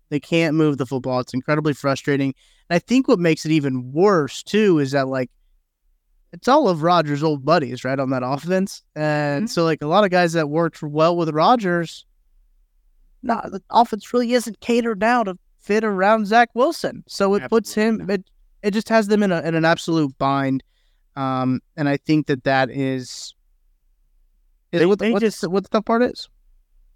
Speaker 1: they can't move the football. It's incredibly frustrating. And I think what makes it even worse too is that like it's all of Rodgers' old buddies, right, on that offense. And mm-hmm. so like a lot of guys that worked well with Rodgers, not the offense really isn't catered now to fit around Zach Wilson. So it Absolutely. puts him it it just has them in a in an absolute bind. Um, and I think that that is, is they, what, they just, what the tough part is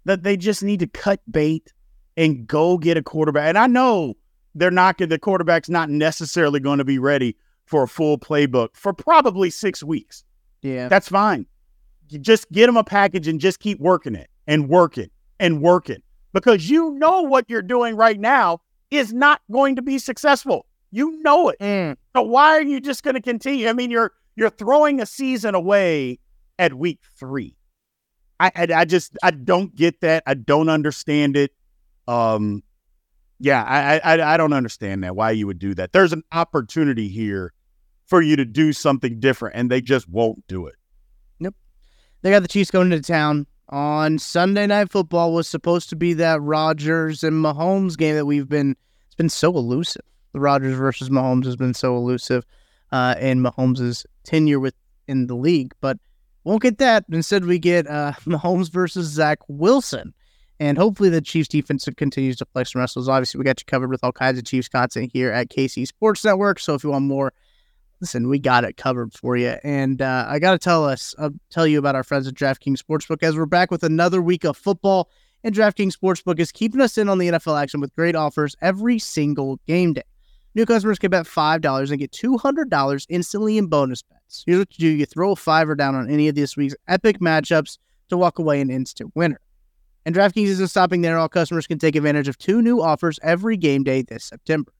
Speaker 3: that they just need to cut bait and go get a quarterback. And I know they're not the quarterback's not necessarily going to be ready for a full playbook for probably six weeks.
Speaker 1: Yeah.
Speaker 3: That's fine. You just get them a package and just keep working it and work it and work it because you know what you're doing right now is not going to be successful. You know it. Mm. So why are you just going to continue? I mean, you're you're throwing a season away at week three. I, I, I just I don't get that. I don't understand it. Um, yeah, I, I I don't understand that why you would do that. There's an opportunity here for you to do something different, and they just won't do it.
Speaker 1: Nope. They got the Chiefs going into town on Sunday Night Football. Was supposed to be that Rodgers and Mahomes game that we've been. It's been so elusive. The Rodgers versus Mahomes has been so elusive uh, in Mahomes' tenure with in the league, but won't get that. Instead, we get uh, Mahomes versus Zach Wilson. And hopefully the Chiefs defense continues to play some wrestles. Obviously, we got you covered with all kinds of Chiefs content here at KC Sports Network. So if you want more, listen, we got it covered for you. And uh, I got to tell us, I'll tell you about our friends at DraftKings Sportsbook as we're back with another week of football. And DraftKings Sportsbook is keeping us in on the NFL action with great offers every single game day. New customers can bet $5 and get $200 instantly in bonus bets. Here's what you do you throw a fiver down on any of this week's epic matchups to walk away an instant winner. And DraftKings isn't stopping there. All customers can take advantage of two new offers every game day this September.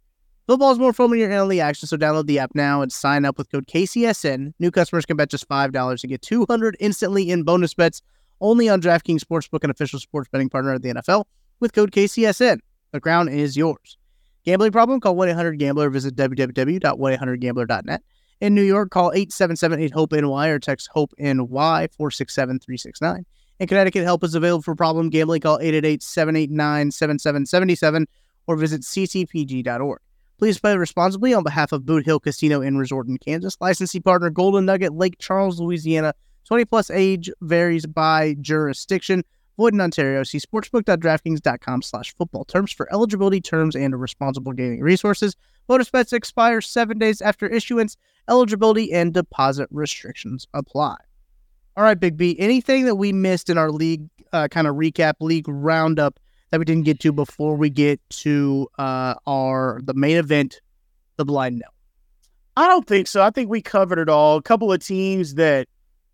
Speaker 1: Football is more fun when you're in on the action, so download the app now and sign up with code KCSN. New customers can bet just $5 and get 200 instantly in bonus bets only on DraftKings Sportsbook, an official sports betting partner of the NFL, with code KCSN. The crown is yours. Gambling problem? Call 1-800-GAMBLER visit www.1800gambler.net. In New York, call 877-8-HOPE-NY or text HOPE-NY 467-369. In Connecticut, help is available for problem gambling. Call 888-789-7777 or visit ccpg.org. Please play responsibly on behalf of Boot Hill Casino and Resort in Kansas. Licensee partner Golden Nugget, Lake Charles, Louisiana. 20 plus age varies by jurisdiction. Void in Ontario. See sportsbook.draftkings.com slash football terms for eligibility terms and responsible gaming resources. Bonus bets expire seven days after issuance. Eligibility and deposit restrictions apply. All right, Big B. Anything that we missed in our league uh, kind of recap, league roundup that we didn't get to before we get to uh, our the main event, the blind no?
Speaker 3: I don't think so. I think we covered it all. A couple of teams that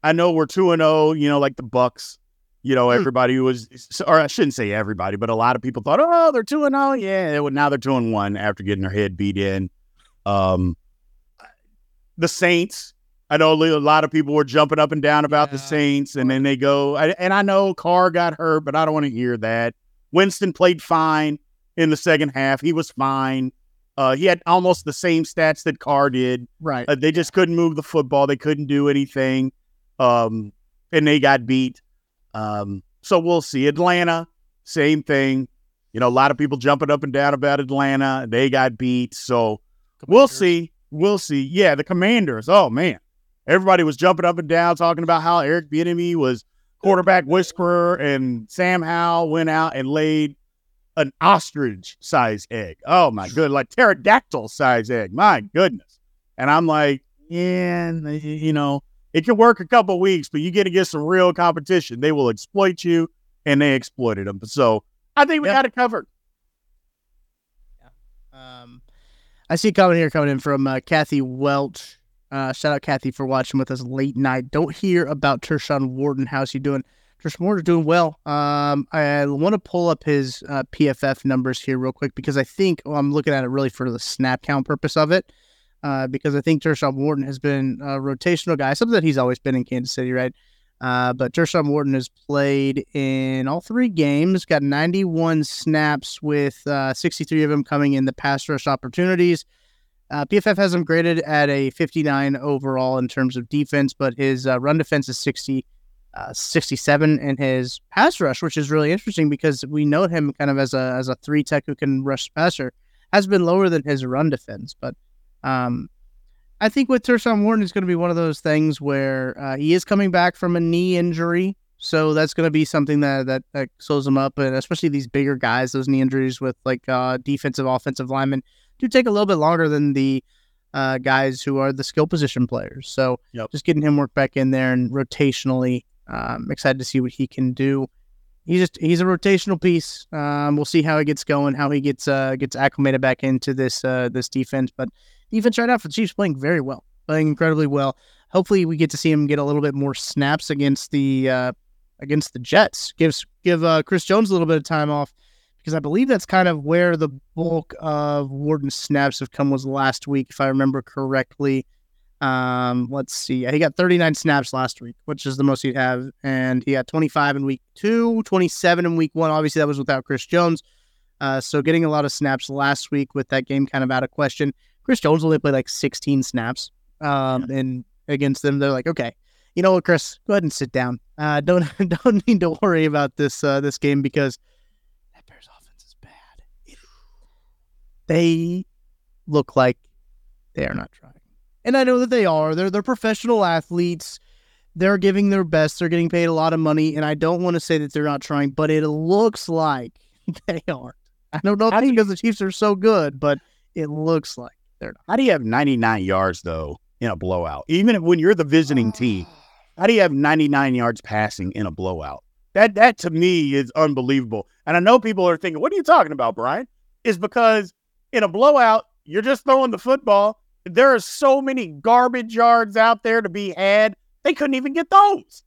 Speaker 3: I know were two and zero. Oh, you know, like the Bucks. You know, hmm. everybody was, or I shouldn't say everybody, but a lot of people thought, oh, they're two and. Oh. Yeah, now they're two and one after getting their head beat in. Um, the Saints I know a lot of people were jumping up and down about yeah. the Saints, and then they go, and I know Carr got hurt, but I don't want to hear that. Winston played fine in the second half. He was fine. Uh, he had almost the same stats that Carr did.
Speaker 1: Right.
Speaker 3: Uh, they just couldn't move the football. They couldn't do anything. Um, and they got beat. Um, so we'll see. Atlanta, same thing. You know, a lot of people jumping up and down about Atlanta. They got beat. So Commanders. we'll see. We'll see. Yeah, the Commanders. Oh man, everybody was jumping up and down talking about how Eric Bieniemy was quarterback whisperer, and Sam Howell went out and laid an ostrich size egg. Oh my good, like pterodactyl size egg. My goodness. And I'm like, yeah, you know, it can work a couple weeks, but you get against some real competition. They will exploit you, and they exploited them. So I think we yep. got it covered.
Speaker 1: Yeah. Um, I see a comment here coming in from uh, Kathy Welch. Uh, shout out Kathy for watching with us late night. Don't hear about Tershawn Wharton. How's he doing? Tershawn Wharton doing well. Um, I want to pull up his uh, PFF numbers here real quick because I think well, I'm looking at it really for the snap count purpose of it. Uh, because I think Tershawn Wharton has been a rotational guy, something that he's always been in Kansas City, right? Uh, but Tershawn Wharton has played in all three games, got 91 snaps with uh, 63 of them coming in the pass rush opportunities. Uh, PFF has him graded at a 59 overall in terms of defense, but his uh, run defense is 60, uh, 67, and his pass rush, which is really interesting because we know him kind of as a as a three tech who can rush passer, has been lower than his run defense. But um, I think with Tershawn Wharton is going to be one of those things where uh, he is coming back from a knee injury. So that's going to be something that, that, that slows him up. And especially these bigger guys, those knee injuries with like uh, defensive, offensive linemen do take a little bit longer than the uh, guys who are the skill position players. So
Speaker 3: Yep.
Speaker 1: just getting him work back in there and rotationally, um, excited to see what he can do. He's just he's a rotational piece. Um, we'll see how he gets going, how he gets uh, gets acclimated back into this uh, this defense. But defense right now for the Chiefs playing very well, playing incredibly well. Hopefully, we get to see him get a little bit more snaps against the uh, against the Jets. Gives give uh, Chris Jones a little bit of time off because I believe that's kind of where the bulk of Wharton's snaps have come was last week, if I remember correctly. Um, let's see. He got 39 snaps last week, which is the most he'd have, and he had 25 in week two, 27 in week one. Obviously, that was without Chris Jones. Uh, so getting a lot of snaps last week with that game kind of out of question. Chris Jones only played like 16 snaps, um, and against them, they're like, okay, you know what, Chris, go ahead and sit down. Uh, don't don't need to worry about this uh, this game because that Bears offense is bad. It- they look like they are not trying, and I know that they are. They're they're professional athletes. They're giving their best. They're getting paid a lot of money, and I don't want to say that they're not trying, but it looks like they aren't. I don't know if
Speaker 3: do you-
Speaker 1: because the Chiefs are so good, but it looks like
Speaker 3: How do you have 99 yards though in a blowout? Even if, when you're the visiting team, how do you have 99 yards passing in a blowout? That that to me is unbelievable. And I know people are thinking, "What are you talking about, Brien?" Is because in a blowout, you're just throwing the football. There are so many garbage yards out there to be had. They couldn't even get those.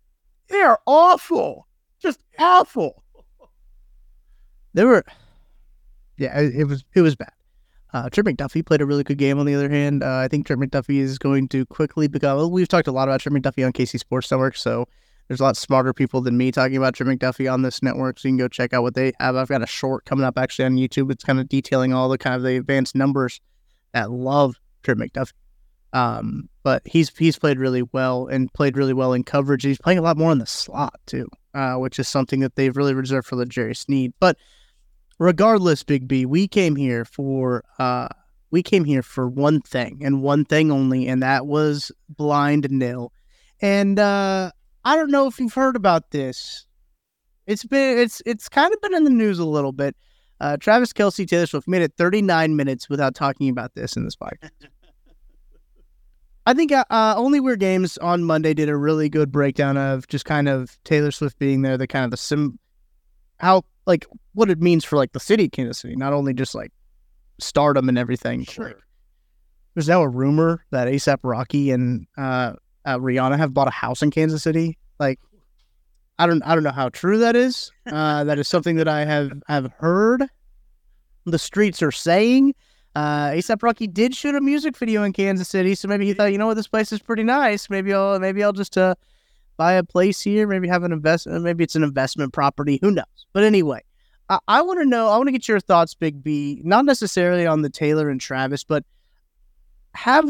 Speaker 3: They're awful. Just awful.
Speaker 1: They were, yeah, it was it was bad. Uh, Trent McDuffie played a really good game. On the other hand, uh, I think Trent McDuffie is going to quickly become. well, We've talked a lot about Trent McDuffie on KC Sports Network, so there's a lot smarter people than me talking about Trent McDuffie on this network. So you can go check out what they have. I've got a short coming up actually on YouTube. It's kind of detailing all the kind of the advanced numbers that love Trent McDuffie. Um, but he's he's played really well and played really well in coverage. He's playing a lot more in the slot too, uh, which is something that they've really reserved for the L'Jarius Sneed. But regardless, Big B, we came here for uh we came here for one thing and one thing only, and that was blind nil. And uh I don't know if you've heard about this. It's been it's it's kind of been in the news a little bit. Uh, Travis Kelce, Taylor Swift made it 39 minutes without talking about this in this podcast. I think uh, uh, Only Weird Games on Monday did a really good breakdown of just kind of Taylor Swift being there, the kind of the sim, how like what it means for like the city of Kansas City, not only just like stardom and everything. but, like, there's now a rumor that ASAP Rocky and uh, uh, Rihanna have bought a house in Kansas City. Like, I don't, I don't know how true that is. Uh, that is something that I have have heard. The streets are saying. Uh, ASAP Rocky did shoot a music video in Kansas City, so maybe he thought, you know what, this place is pretty nice. Maybe I'll, maybe I'll just uh, buy a place here. Maybe have an investment. Maybe it's an investment property. Who knows? But anyway, I, I want to know. I want to get your thoughts, Big B. Not necessarily on the Taylor and Travis, but have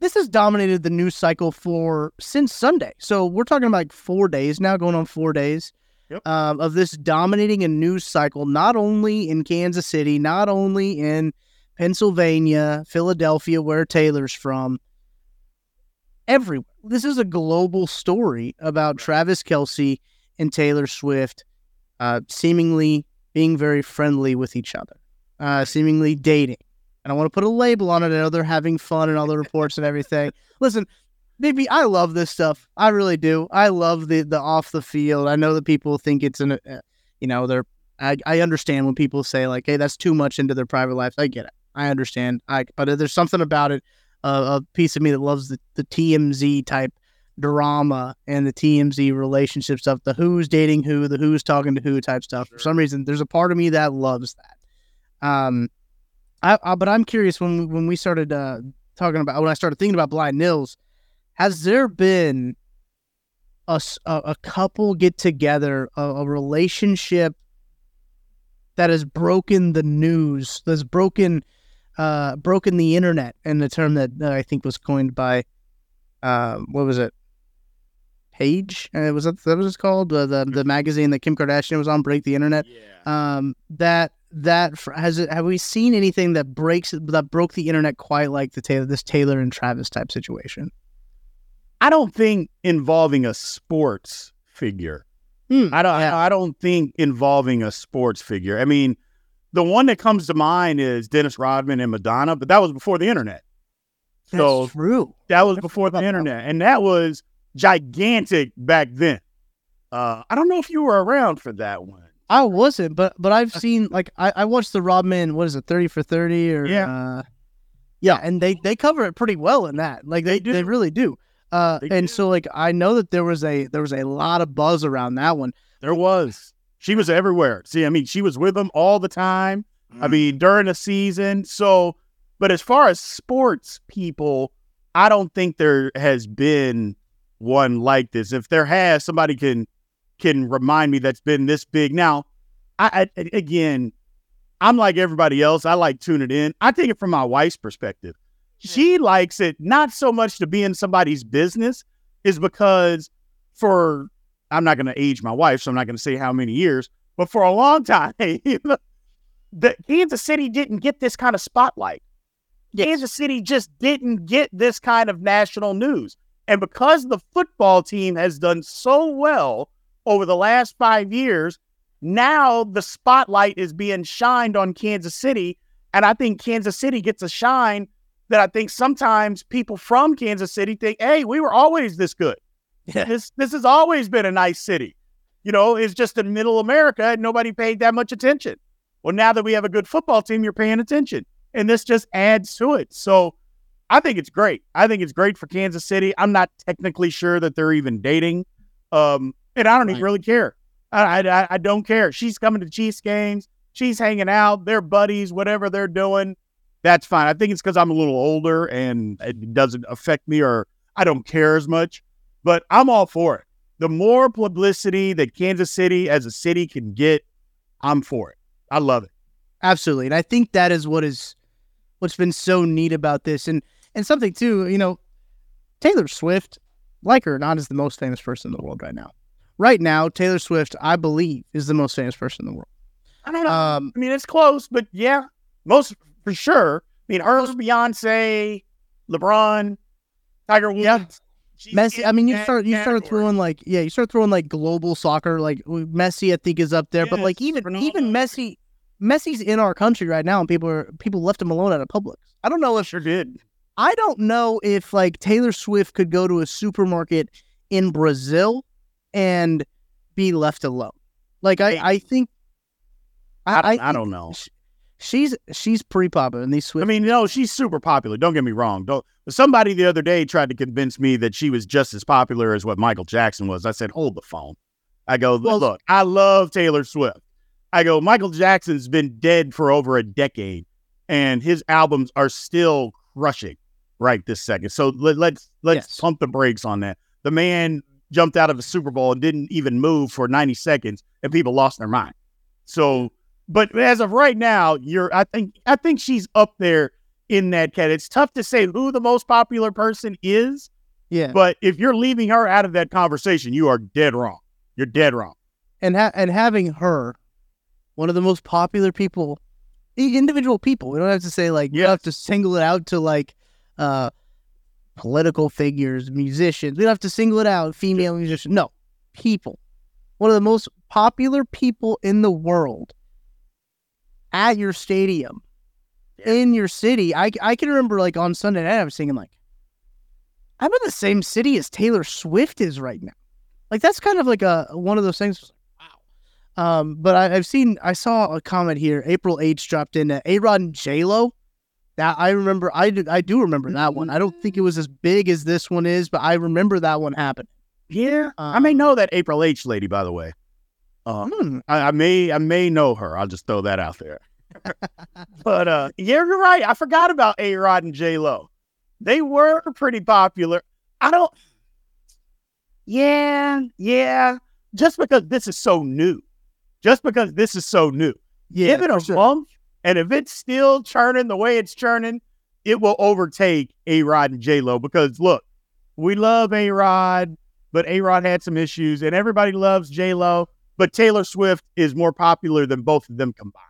Speaker 1: this has dominated the news cycle for since Sunday. So we're talking about like four days now, going on four days
Speaker 3: Yep.
Speaker 1: um, of this dominating a news cycle, not only in Kansas City, not only in Pennsylvania, Philadelphia, where Taylor's from, everywhere. This is a global story about Travis Kelce and Taylor Swift uh, seemingly being very friendly with each other, uh, seemingly dating. And I want to put a label on it. I know they're having fun and all the reports and everything. Listen, maybe I love this stuff. I really do. I love the the off the field. I know that people think it's an, uh, you know, they're. I, I understand when people say like, "Hey, that's too much into their private lives." I get it. I understand. I but there's something about it. Uh, a piece of me that loves the, the TMZ type drama and the TMZ relationship stuff. The who's dating who, the who's talking to who type stuff. For some reason, there's a part of me that loves that. Um, I, I but I'm curious when when we started uh talking about when I started thinking about blind nils has there been a couple get together, a, a relationship that has broken the news, that's broken uh, broken the internet, and the term that I think was coined by, uh, what was it? Page, uh, was that that was it called? Uh, the the magazine that Kim Kardashian was on, break the internet.
Speaker 3: Yeah.
Speaker 1: Um, that that has it. Have we seen anything that breaks that broke the internet quite like the Taylor this Taylor and Travis type situation?
Speaker 3: I don't think involving a sports figure.
Speaker 1: Hmm,
Speaker 3: I don't.
Speaker 1: yeah.
Speaker 3: I don't think involving a sports figure. I mean, the one that comes to mind is Dennis Rodman and Madonna, but that was before the internet. So
Speaker 1: That's true.
Speaker 3: that was before the internet, and that was gigantic back then. Uh, I don't know if you were around for that one.
Speaker 1: I wasn't, but but I've seen like I, I watched the Rodman. What is it, thirty for thirty or
Speaker 3: Yeah.
Speaker 1: Uh, yeah, and they they cover it pretty well in that. Like they
Speaker 3: They
Speaker 1: they, really do. Uh,
Speaker 3: They
Speaker 1: and
Speaker 3: do.
Speaker 1: so like I know that there was a there was a lot of buzz around that one.
Speaker 3: There was. She was everywhere. See, I mean, she was with them all the time. I mean, during the season. So, but as far as sports people, I don't think there has been one like this. If there has, somebody can can remind me that's been this big. Now, I, I again, I'm like everybody else. I like tuning in. I take it from my wife's perspective. She likes it not so much to be in somebody's business, is because for I'm not going to age my wife, so I'm not going to say how many years, but for a long time, the Kansas City didn't get this kind of spotlight. Kansas City just didn't get this kind of national news. And because the football team has done so well over the last five years, now the spotlight is being shined on Kansas City. And I think Kansas City gets a shine that I think sometimes people from Kansas City think, hey, we were always this good.
Speaker 1: Yeah.
Speaker 3: This this has always been a nice city. You know, it's just in middle America and nobody paid that much attention. Well, now that we have a good football team, you're paying attention. And this just adds to it. So I think it's great. I think it's great for Kansas City. I'm not technically sure that they're even dating. Um, and I don't even really care. I, I, I don't care. She's coming to Chiefs games. She's hanging out. They're buddies, whatever they're doing. That's fine. I think it's because I'm a little older and it doesn't affect me or I don't care as much. But I'm all for it. The more publicity that Kansas City as a city can get, I'm for it. I love it.
Speaker 1: Absolutely. And I think that is what is what's been so neat about this. And and something too, you know, Taylor Swift, like her or not, is the most famous person in the world right now. Right now, Taylor Swift, I believe, is the most famous person in the world.
Speaker 3: I don't know.
Speaker 1: Um,
Speaker 3: I mean, it's close, but yeah, most for sure. I mean, her, Beyonce, LeBron, Tiger Woods.
Speaker 1: Yeah. Messi. I mean, you start you start throwing like yeah, you start throwing like global soccer. Like Messi, I think is up there, but like even
Speaker 3: Ronaldo.
Speaker 1: even Messi, Messi's in our country right now, and people are people left him alone out of Publix. I don't know if
Speaker 3: Sure did.
Speaker 1: I don't know if like Taylor Swift could go to a supermarket in Brazil and be left alone. Like I, I think
Speaker 3: I,
Speaker 1: I,
Speaker 3: don't- I don't know.
Speaker 1: she's she's pretty popular in these Swift.
Speaker 3: I mean, no, she's super popular. Don't get me wrong. Don't. Somebody the other day tried to convince me that she was just as popular as what Michael Jackson was. I said, hold the phone. I go,
Speaker 1: Well-
Speaker 3: look, I love Taylor Swift. I go, Michael Jackson's been dead for over a decade, and his albums are still crushing right this second. So let, let's let's
Speaker 1: Yes.
Speaker 3: pump the brakes on that. The man jumped out of the Super Bowl and didn't even move for 90 seconds, and people lost their mind. So, but as of right now, you're I think I think she's up there in that cat. It's tough to say who the most popular person is,
Speaker 1: yeah,
Speaker 3: but if you're leaving her out of that conversation, you are dead wrong. You're dead wrong.
Speaker 1: and ha- and having her, one of the most popular people, individual people. We don't have to say like we don't have to single it out to like uh political figures, musicians. We don't have to single it out, female musicians. No, people. One of the most popular people in the world at your stadium, in your city. I, I can remember like on Sunday night, I was singing like, I'm in the same city as Taylor Swift is right now. Like that's kind of like a one of those things. Wow. Um, but I, I've seen I saw a comment here. April H dropped in uh, A Rod and J Lo. That I remember. I do, I do remember that one. I don't think it was as big as this one is, but I remember that one happened.
Speaker 3: Yeah, I may
Speaker 1: Um,
Speaker 3: know that April H lady, by the way. Uh,
Speaker 1: Hmm.
Speaker 3: I, I may I may know her. I'll just throw that out there. but uh, yeah, you're right. I forgot about A Rod and J Lo. They were pretty popular. I don't. Yeah, yeah. Just because this is so new, just because this is so new,
Speaker 1: Yeah,
Speaker 3: give it a
Speaker 1: sure.
Speaker 3: month, And if it's still churning the way it's churning, it will overtake A Rod and J Lo because look, we love A Rod, but A Rod had some issues, and everybody loves J Lo, but Taylor Swift is more popular than both of them combined.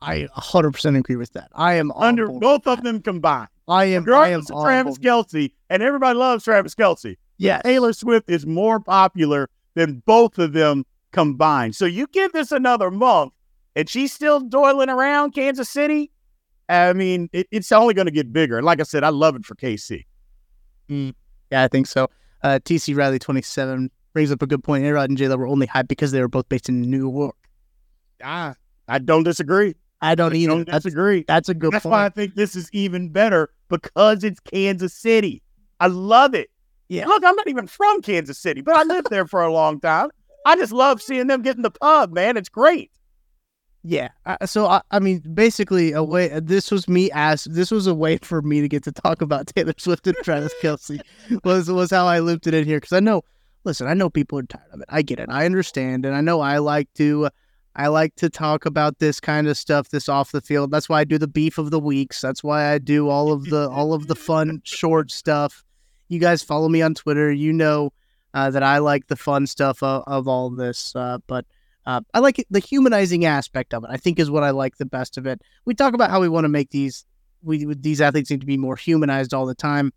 Speaker 1: I 100% agree with that. I am
Speaker 3: under both of them combined.
Speaker 1: I am.
Speaker 3: Regardless I am Travis Kelce, and everybody loves Travis Kelce.
Speaker 1: Yeah,
Speaker 3: Taylor Swift is more popular than both of them combined. So you give this another month, and she's still doiling around Kansas City. I mean, it, it's only going to get bigger. And like I said, I love it for KC.
Speaker 1: Mm, yeah, I think so. Uh, TC Riley, 27, brings up a good point. A-Rod and J-Lo were only hyped because they were both based in New York.
Speaker 3: Ah, I don't disagree.
Speaker 1: I don't either.
Speaker 3: Don't that's, disagree.
Speaker 1: That's a good
Speaker 3: That's
Speaker 1: point.
Speaker 3: why I think this is even better because it's Kansas City. I love it.
Speaker 1: Yeah.
Speaker 3: Look, I'm not even from Kansas City, but I lived there for a long time. I just love seeing them get in the pub, man. It's great.
Speaker 1: Yeah. so I, I, mean, basically, a way. This was me as this was a way for me to get to talk about Taylor Swift and Travis Kelce. was was how I looped it in here because I know. Listen, I know people are tired of it. I get it. I understand, and I know I like to. I like to talk about this kind of stuff, this off the field. That's why I do the beef of the weeks. That's why I do all of the all of the fun short stuff. You guys follow me on Twitter. You know uh, that I like the fun stuff of, of all this. Uh, but uh, I like it, the humanizing aspect of it. I think is what I like the best of it. We talk about how we want to make these we these athletes need to be more humanized all the time.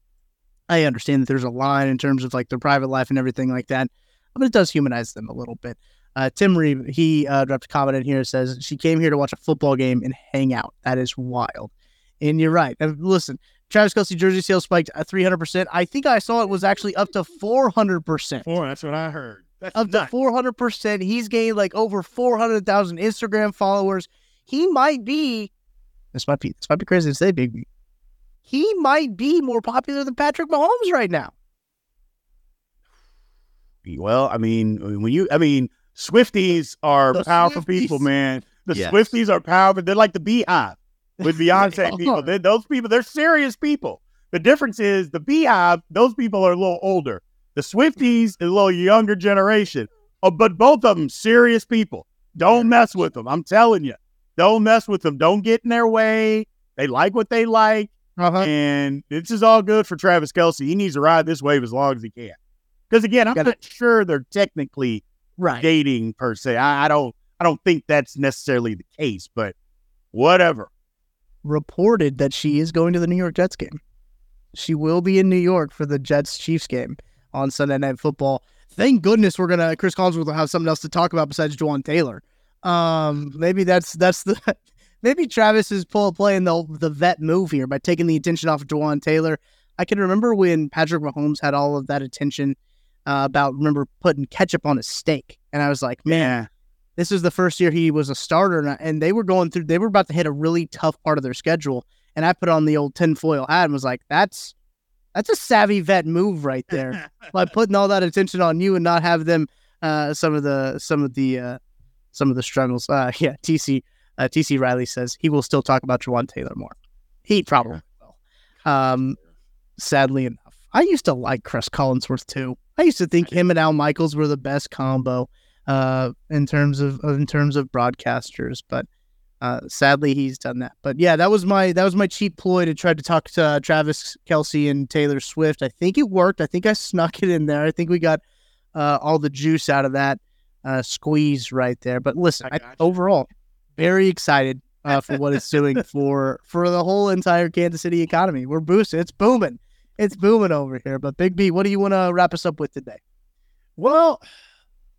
Speaker 1: I understand that there's a line in terms of like their private life and everything like that, but it does humanize them a little bit. Uh, Tim Reeve, he uh, dropped a comment in here. Says she came here to watch a football game and hang out. That is wild. And you're right. And listen, Travis Kelce jersey sales spiked at 300%. I think I saw it was actually up to 400%.
Speaker 3: Four, that's what I heard. That's
Speaker 1: up nuts. to 400%. He's gained like over 400,000 Instagram followers. He might be, this might be, this might be crazy to say, Big He might be more popular than Patrick Mahomes right now.
Speaker 3: Well, I mean, when you, I mean, Swifties are the powerful Swifties. people, man. The yes. Swifties are powerful. They're like the BeyHive with Beyonce people. They're, those people, they're serious people. The difference is the BeyHive, those people are a little older. The Swifties is a little younger generation. Oh, but both of them serious people. Don't mess with them. I'm telling you. Don't mess with them. Don't get in their way. They like what they like. Uh-huh. And this is all good for Travis Kelce. He needs to ride this wave as long as he can. Because again, I'm not sure they're technically right. dating per se. I, I don't I don't think that's necessarily the case, but whatever.
Speaker 1: Reported that she is going to the New York Jets game. She will be in New York for the Jets Chiefs game on Sunday Night Football. Thank goodness we're gonna Cris Collinsworth will have something else to talk about besides Jawaan Taylor. Um, maybe that's that's the maybe Travis is pull, playing the the vet move here by taking the attention off of Jawaan Taylor. I can remember when Patrick Mahomes had all of that attention uh, about remember putting ketchup on his steak, and I was like, man, yeah. this is the first year he was a starter, and, I, and they were going through, they were about to hit a really tough part of their schedule, and I put on the old tinfoil hat and was like, that's that's a savvy vet move right there by putting all that attention on you and not have them uh, some of the some of the uh, some of the struggles. Uh, yeah, TC uh, TC Riley says he will still talk about Jawaan Taylor more. He probably will. Um, sadly enough. I used to like Cris Collinsworth too. I used to think him and Al Michaels were the best combo uh, in terms of in terms of broadcasters, but uh, sadly he's done that. But yeah, that was my that was my cheap ploy to try to talk to uh, Travis Kelce and Taylor Swift. I think it worked. I think I snuck it in there. I think we got uh, all the juice out of that uh, squeeze right there. But listen, I, overall, very excited uh, for what it's doing for for the whole entire Kansas City economy. We're boosting. It's booming it's booming over here. But Big B, what do you want to wrap us up with today?
Speaker 3: Well,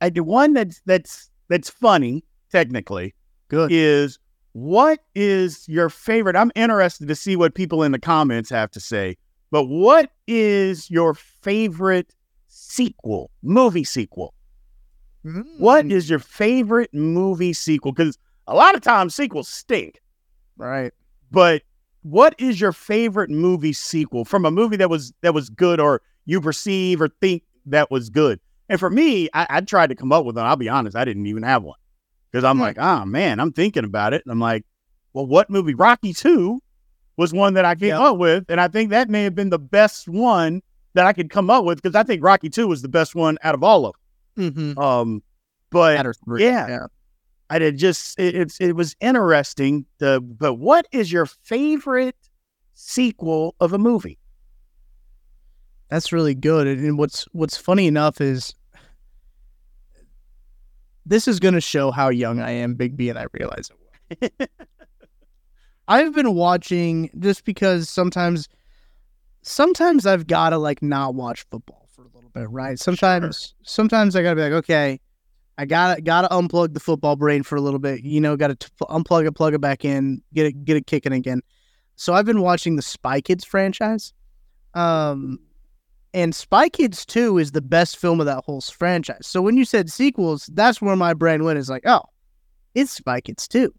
Speaker 3: I do one that's that's that's funny technically.
Speaker 1: Good
Speaker 3: is what is your favorite? I'm interested to see what people in the comments have to say. But what is your favorite sequel, movie sequel? Mm. What is your favorite movie sequel? Because a lot of times sequels stink.
Speaker 1: Right.
Speaker 3: But what is your favorite movie sequel from a movie that was that was good or you perceive or think that was good? And for me, I, I tried to come up with one. I'll be honest, I didn't even have one because I'm hmm. like, oh man, I'm thinking about it, and I'm like, well, what movie? Rocky Two was one that I came up with, and I think that may have been the best one that I could come up with because I think Rocky Two was the best one out of all of them. Mm-hmm. Um, but yeah, yeah, I did just it, it's it was interesting. The but what is your favorite sequel of a movie?
Speaker 1: That's really good. And what's what's funny enough is this is going to show how young I am, Big B, and I realize it. I've been watching just because sometimes, sometimes I've got to like not watch football for a little bit, right? Sometimes, sure. sometimes I got to be like, okay, I got to got to unplug the football brain for a little bit. You know, got to unplug it, plug it back in, get it get it kicking again. So I've been watching the Spy Kids franchise. Um, and Spy Kids 2 is the best film of that whole franchise. So when you said sequels, that's where my brain went. Is like, oh, it's Spy Kids 2.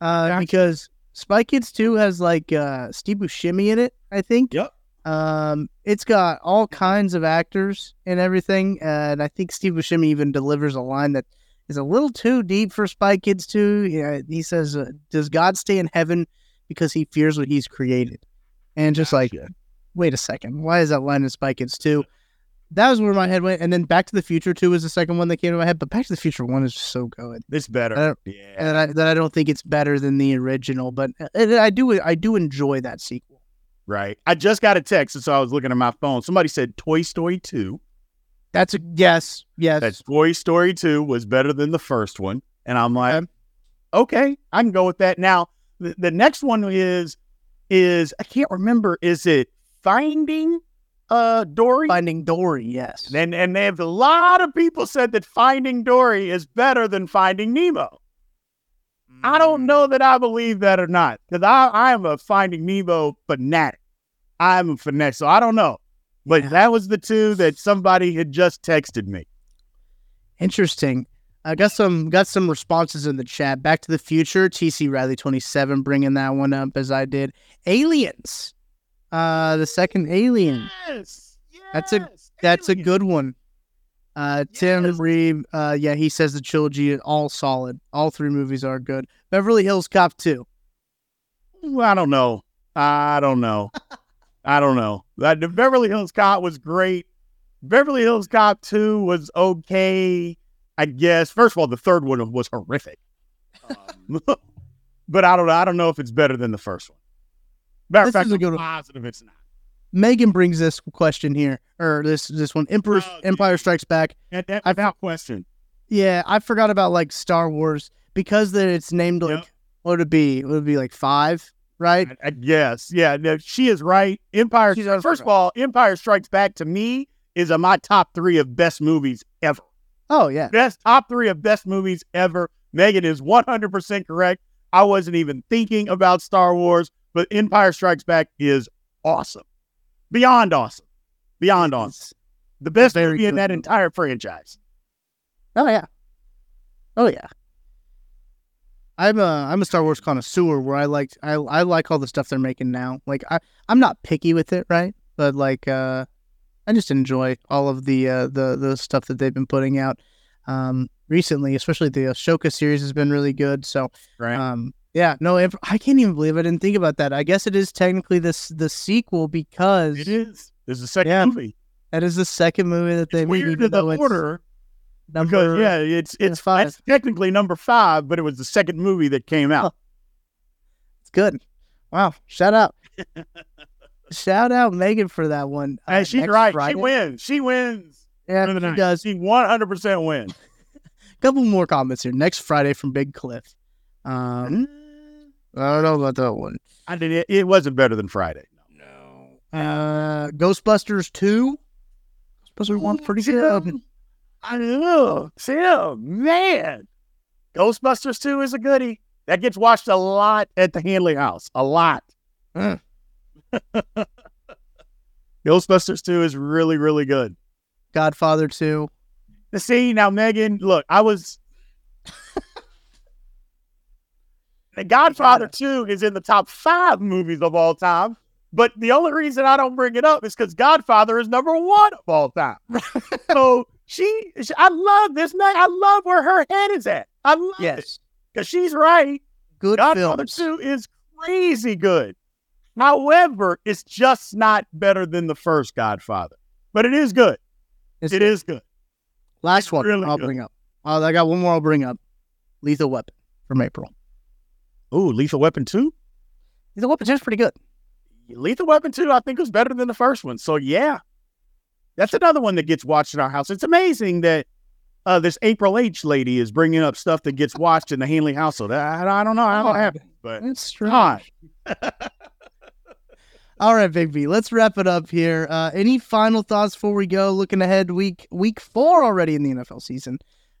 Speaker 1: Uh, gotcha. Because Spy Kids 2 has like uh, Steve Buscemi in it, I think.
Speaker 3: Yep.
Speaker 1: Um, it's got all kinds of actors and everything. And I think Steve Buscemi even delivers a line that is a little too deep for Spy Kids 2. Yeah, he says, uh, Does God stay in heaven because he fears what he's created? And just gotcha. like, wait a second, why is that line in Spy Kids 2? That was where my head went. And then Back to the Future 2 was the second one that came to my head. But Back to the Future 1 is just so good.
Speaker 3: It's better.
Speaker 1: I yeah. And I, that I don't think it's better than the original. But uh, I do I do enjoy that sequel.
Speaker 3: Right. I just got a text. So I was looking at my phone. Somebody said Toy Story 2.
Speaker 1: That's a yes. Yes.
Speaker 3: That Toy Story 2 was better than the first one. And I'm like, okay, okay I can go with that. Now, the, the next one is, is I can't remember, is it Finding uh Dory?
Speaker 1: Finding Dory, yes.
Speaker 3: And and they have a lot of people said that Finding Dory is better than Finding Nemo. Mm. I don't know that I believe that or not because I, I am a Finding Nemo fanatic. I'm a fanatic, so I don't know. But yeah. that was the two that somebody had just texted me.
Speaker 1: Interesting. I got some got some responses in the chat. Back to the Future, TC Riley twenty seven, bringing that one up as I did. Aliens, uh, the second Alien.
Speaker 3: Yes, yes
Speaker 1: that's a that's Alien. a good one. Uh, Tim yes. Reeve, uh, yeah, he says the trilogy is all solid. All three movies are good. Beverly Hills Cop two.
Speaker 3: I don't know. I don't know. I don't know. That the Beverly Hills Cop was great. Beverly Hills Cop two was okay. I guess. First of all, the third one was horrific. Um, but I don't know. I don't know if it's better than the first one. Matter of fact, a good positive it's not.
Speaker 1: Megan brings this question here, or this this one. Emperor oh, Empire Strikes Back.
Speaker 3: That, that, without question.
Speaker 1: Yeah, I forgot about like Star Wars because that it's named like yep. what would it be? It would be like five, right?
Speaker 3: I, I guess. Yeah, no, she is right. Empire. She's first of all, Empire Strikes Back to me is a my top three of best movies ever.
Speaker 1: Oh yeah,
Speaker 3: best top three of best movies ever. Megan is one hundred percent correct. I wasn't even thinking about Star Wars but Empire Strikes Back is awesome, beyond awesome, beyond awesome. The best Very movie in that entire franchise.
Speaker 1: Oh yeah, oh yeah. I'm a I'm a Star Wars connoisseur where I like I I like all the stuff they're making now. Like I I'm not picky with it, right? But like uh I just enjoy all of the uh the the stuff that they've been putting out um recently, especially the Ahsoka series has been really good. So
Speaker 3: right.
Speaker 1: um yeah, no, I can't even believe I didn't think about that. I guess it is technically this the sequel because
Speaker 3: it is. There's a second yeah, movie.
Speaker 1: That is the second movie that they made.
Speaker 3: Weird the order. Number, because, yeah, it's it's five. It's technically number five, but it was the second movie that came out. Oh.
Speaker 1: It's good. Wow! Shout out, shout out Megan for that one.
Speaker 3: Hey, uh, she's right. Friday. She wins. She wins.
Speaker 1: Yeah, she night. does.
Speaker 3: She one hundred percent wins.
Speaker 1: Couple more comments here. Next Friday from Big Cliff. Um, I don't know about that one.
Speaker 3: I did it. It wasn't better than Friday.
Speaker 1: No. Uh, Ghostbusters two. Ghostbusters one pretty good.
Speaker 3: I know. Tim, man. Ghostbusters 2 is a goodie. That gets watched a lot at the Hanley house. A lot. Ghostbusters 2 is really, really good.
Speaker 1: Godfather 2.
Speaker 3: The scene now, Megan, look, I was The Godfather 2 is in the top five movies of all time. But the only reason I don't bring it up is because Godfather is number one of all time. so she, she, I love this man. I love where her head is at. I love yes. it because she's right.
Speaker 1: Good
Speaker 3: Godfather
Speaker 1: films.
Speaker 3: 2 is crazy good. However, it's just not better than the first Godfather, but it is good. It's it good. is good.
Speaker 1: Last one really I'll good. bring up. Uh, I got one more I'll bring up. Lethal Weapon from April.
Speaker 3: Ooh, Lethal Weapon 2?
Speaker 1: Lethal Weapon 2 is pretty good.
Speaker 3: Lethal Weapon 2, I think, was better than the first one. So, yeah, that's another one that gets watched in our house. It's amazing that uh, this April H lady is bringing up stuff that gets watched in the Hanley household. I, don't know. I don't know how that happened, but
Speaker 1: it's strange. All right, Big B. Let's wrap it up here. Uh, any final thoughts before we go? Looking ahead, week week four already in the NFL season.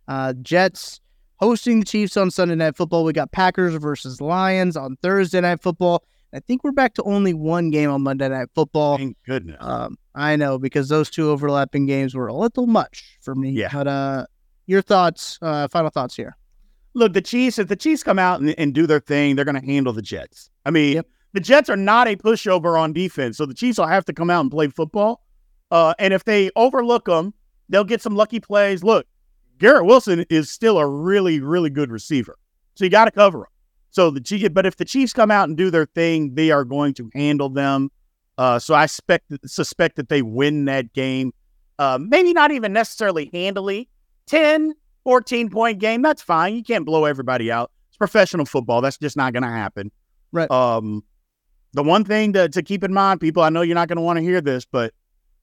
Speaker 1: Uh, Jets hosting the Chiefs on Sunday Night Football. We got Packers versus Lions on Thursday Night Football. I think we're back to only one game on Monday Night Football.
Speaker 3: Thank goodness.
Speaker 1: Um, I know because those two overlapping games were a little much for me.
Speaker 3: Yeah.
Speaker 1: But uh, your thoughts, uh, final thoughts here.
Speaker 3: Look, the Chiefs, if the Chiefs come out and, and do their thing, they're going to handle the Jets. I mean,
Speaker 1: Yep.
Speaker 3: the Jets are not a pushover on defense, so the Chiefs will have to come out and play football. Uh, and if they overlook them, they'll get some lucky plays. Look, Garrett Wilson is still a really, really good receiver, so you got to cover him. So the Chiefs, but if the Chiefs come out and do their thing, they are going to handle them. Uh, so I suspect suspect that they win that game. Uh, maybe not even necessarily handily. 10, 14 point game, that's fine. You can't blow everybody out. It's professional football. That's just not going to happen.
Speaker 1: Right.
Speaker 3: Um, the one thing to, to keep in mind, people, I know you're not going to want to hear this, but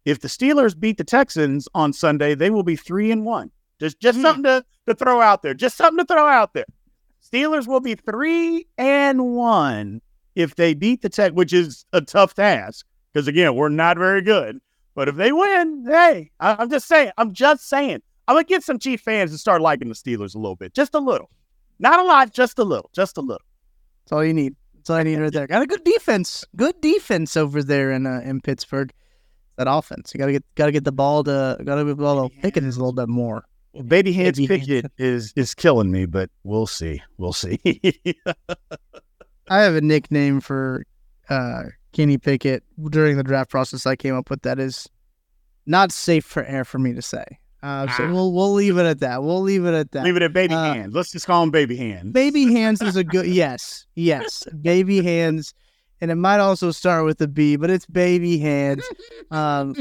Speaker 3: if the Steelers beat the Texans on Sunday, they will be three and one. Just just
Speaker 1: Hmm.
Speaker 3: something to, to throw out there. Just something to throw out there. Steelers will be three and one if they beat the Tech, which is a tough task because again, we're not very good. But if they win, hey, I, I'm just saying. I'm just saying. I'm gonna get some Chief fans to start liking the Steelers a little bit, just a little, not a lot, just a little, just a little.
Speaker 1: That's all you need. That's all I need right there. Got a good defense. Good defense over there in uh, in Pittsburgh. That offense. You gotta get gotta get the ball to gotta get the ball to Pickens a little bit more.
Speaker 3: Well, baby hands
Speaker 1: Baby
Speaker 3: Pickett is is killing me, but we'll see. We'll see.
Speaker 1: I have a nickname for uh, Kenny Pickett during the draft process. I came up with that is not safe for air for me to say. Uh, so
Speaker 3: Ah.
Speaker 1: we'll we'll leave it at that. We'll leave it at that.
Speaker 3: Leave it at baby
Speaker 1: Uh,
Speaker 3: hands. Let's just call him baby hands.
Speaker 1: Baby hands is a good yes, yes. Baby hands, and it might also start with a B, but it's baby hands. Um,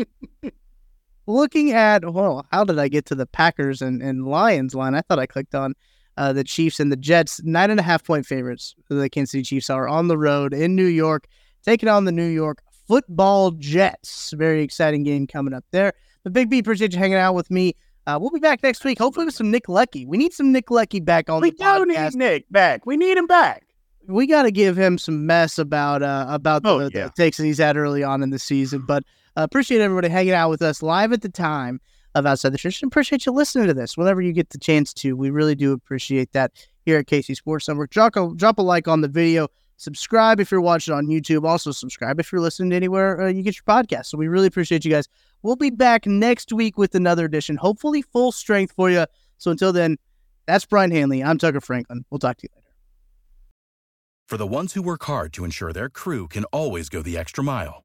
Speaker 1: looking at well, how did I get to the Packers and, and Lions line? I thought I clicked on uh, the Chiefs and the Jets. Nine and a half point favorites. The Kansas City Chiefs are on the road in New York, taking on the New York Football Jets. Very exciting game coming up there. But Big B, appreciate you hanging out with me. Uh, we'll be back next week, hopefully with some Nick Lecky. We need some Nick Lecky back on
Speaker 3: we
Speaker 1: the
Speaker 3: do need Nick back. We need him back.
Speaker 1: we got to give him some mess about uh about
Speaker 3: Oh,
Speaker 1: the,
Speaker 3: yeah.
Speaker 1: the takes that he's had early on in the season. But uh, appreciate everybody hanging out with us live at the time of Outside the Trenches, appreciate you listening to this whenever you get the chance to. We really do appreciate that here at KC Sports Network. Drop a drop a like on the video. Subscribe if you're watching on YouTube. Also subscribe if you're listening to anywhere uh, you get your podcast. So we really appreciate you guys. We'll be back next week with another edition, hopefully full strength for you. So until then, that's Brien Hanley. I'm Tucker Franklin. We'll talk to you later.
Speaker 7: For the ones who work hard to ensure their crew can always go the extra mile,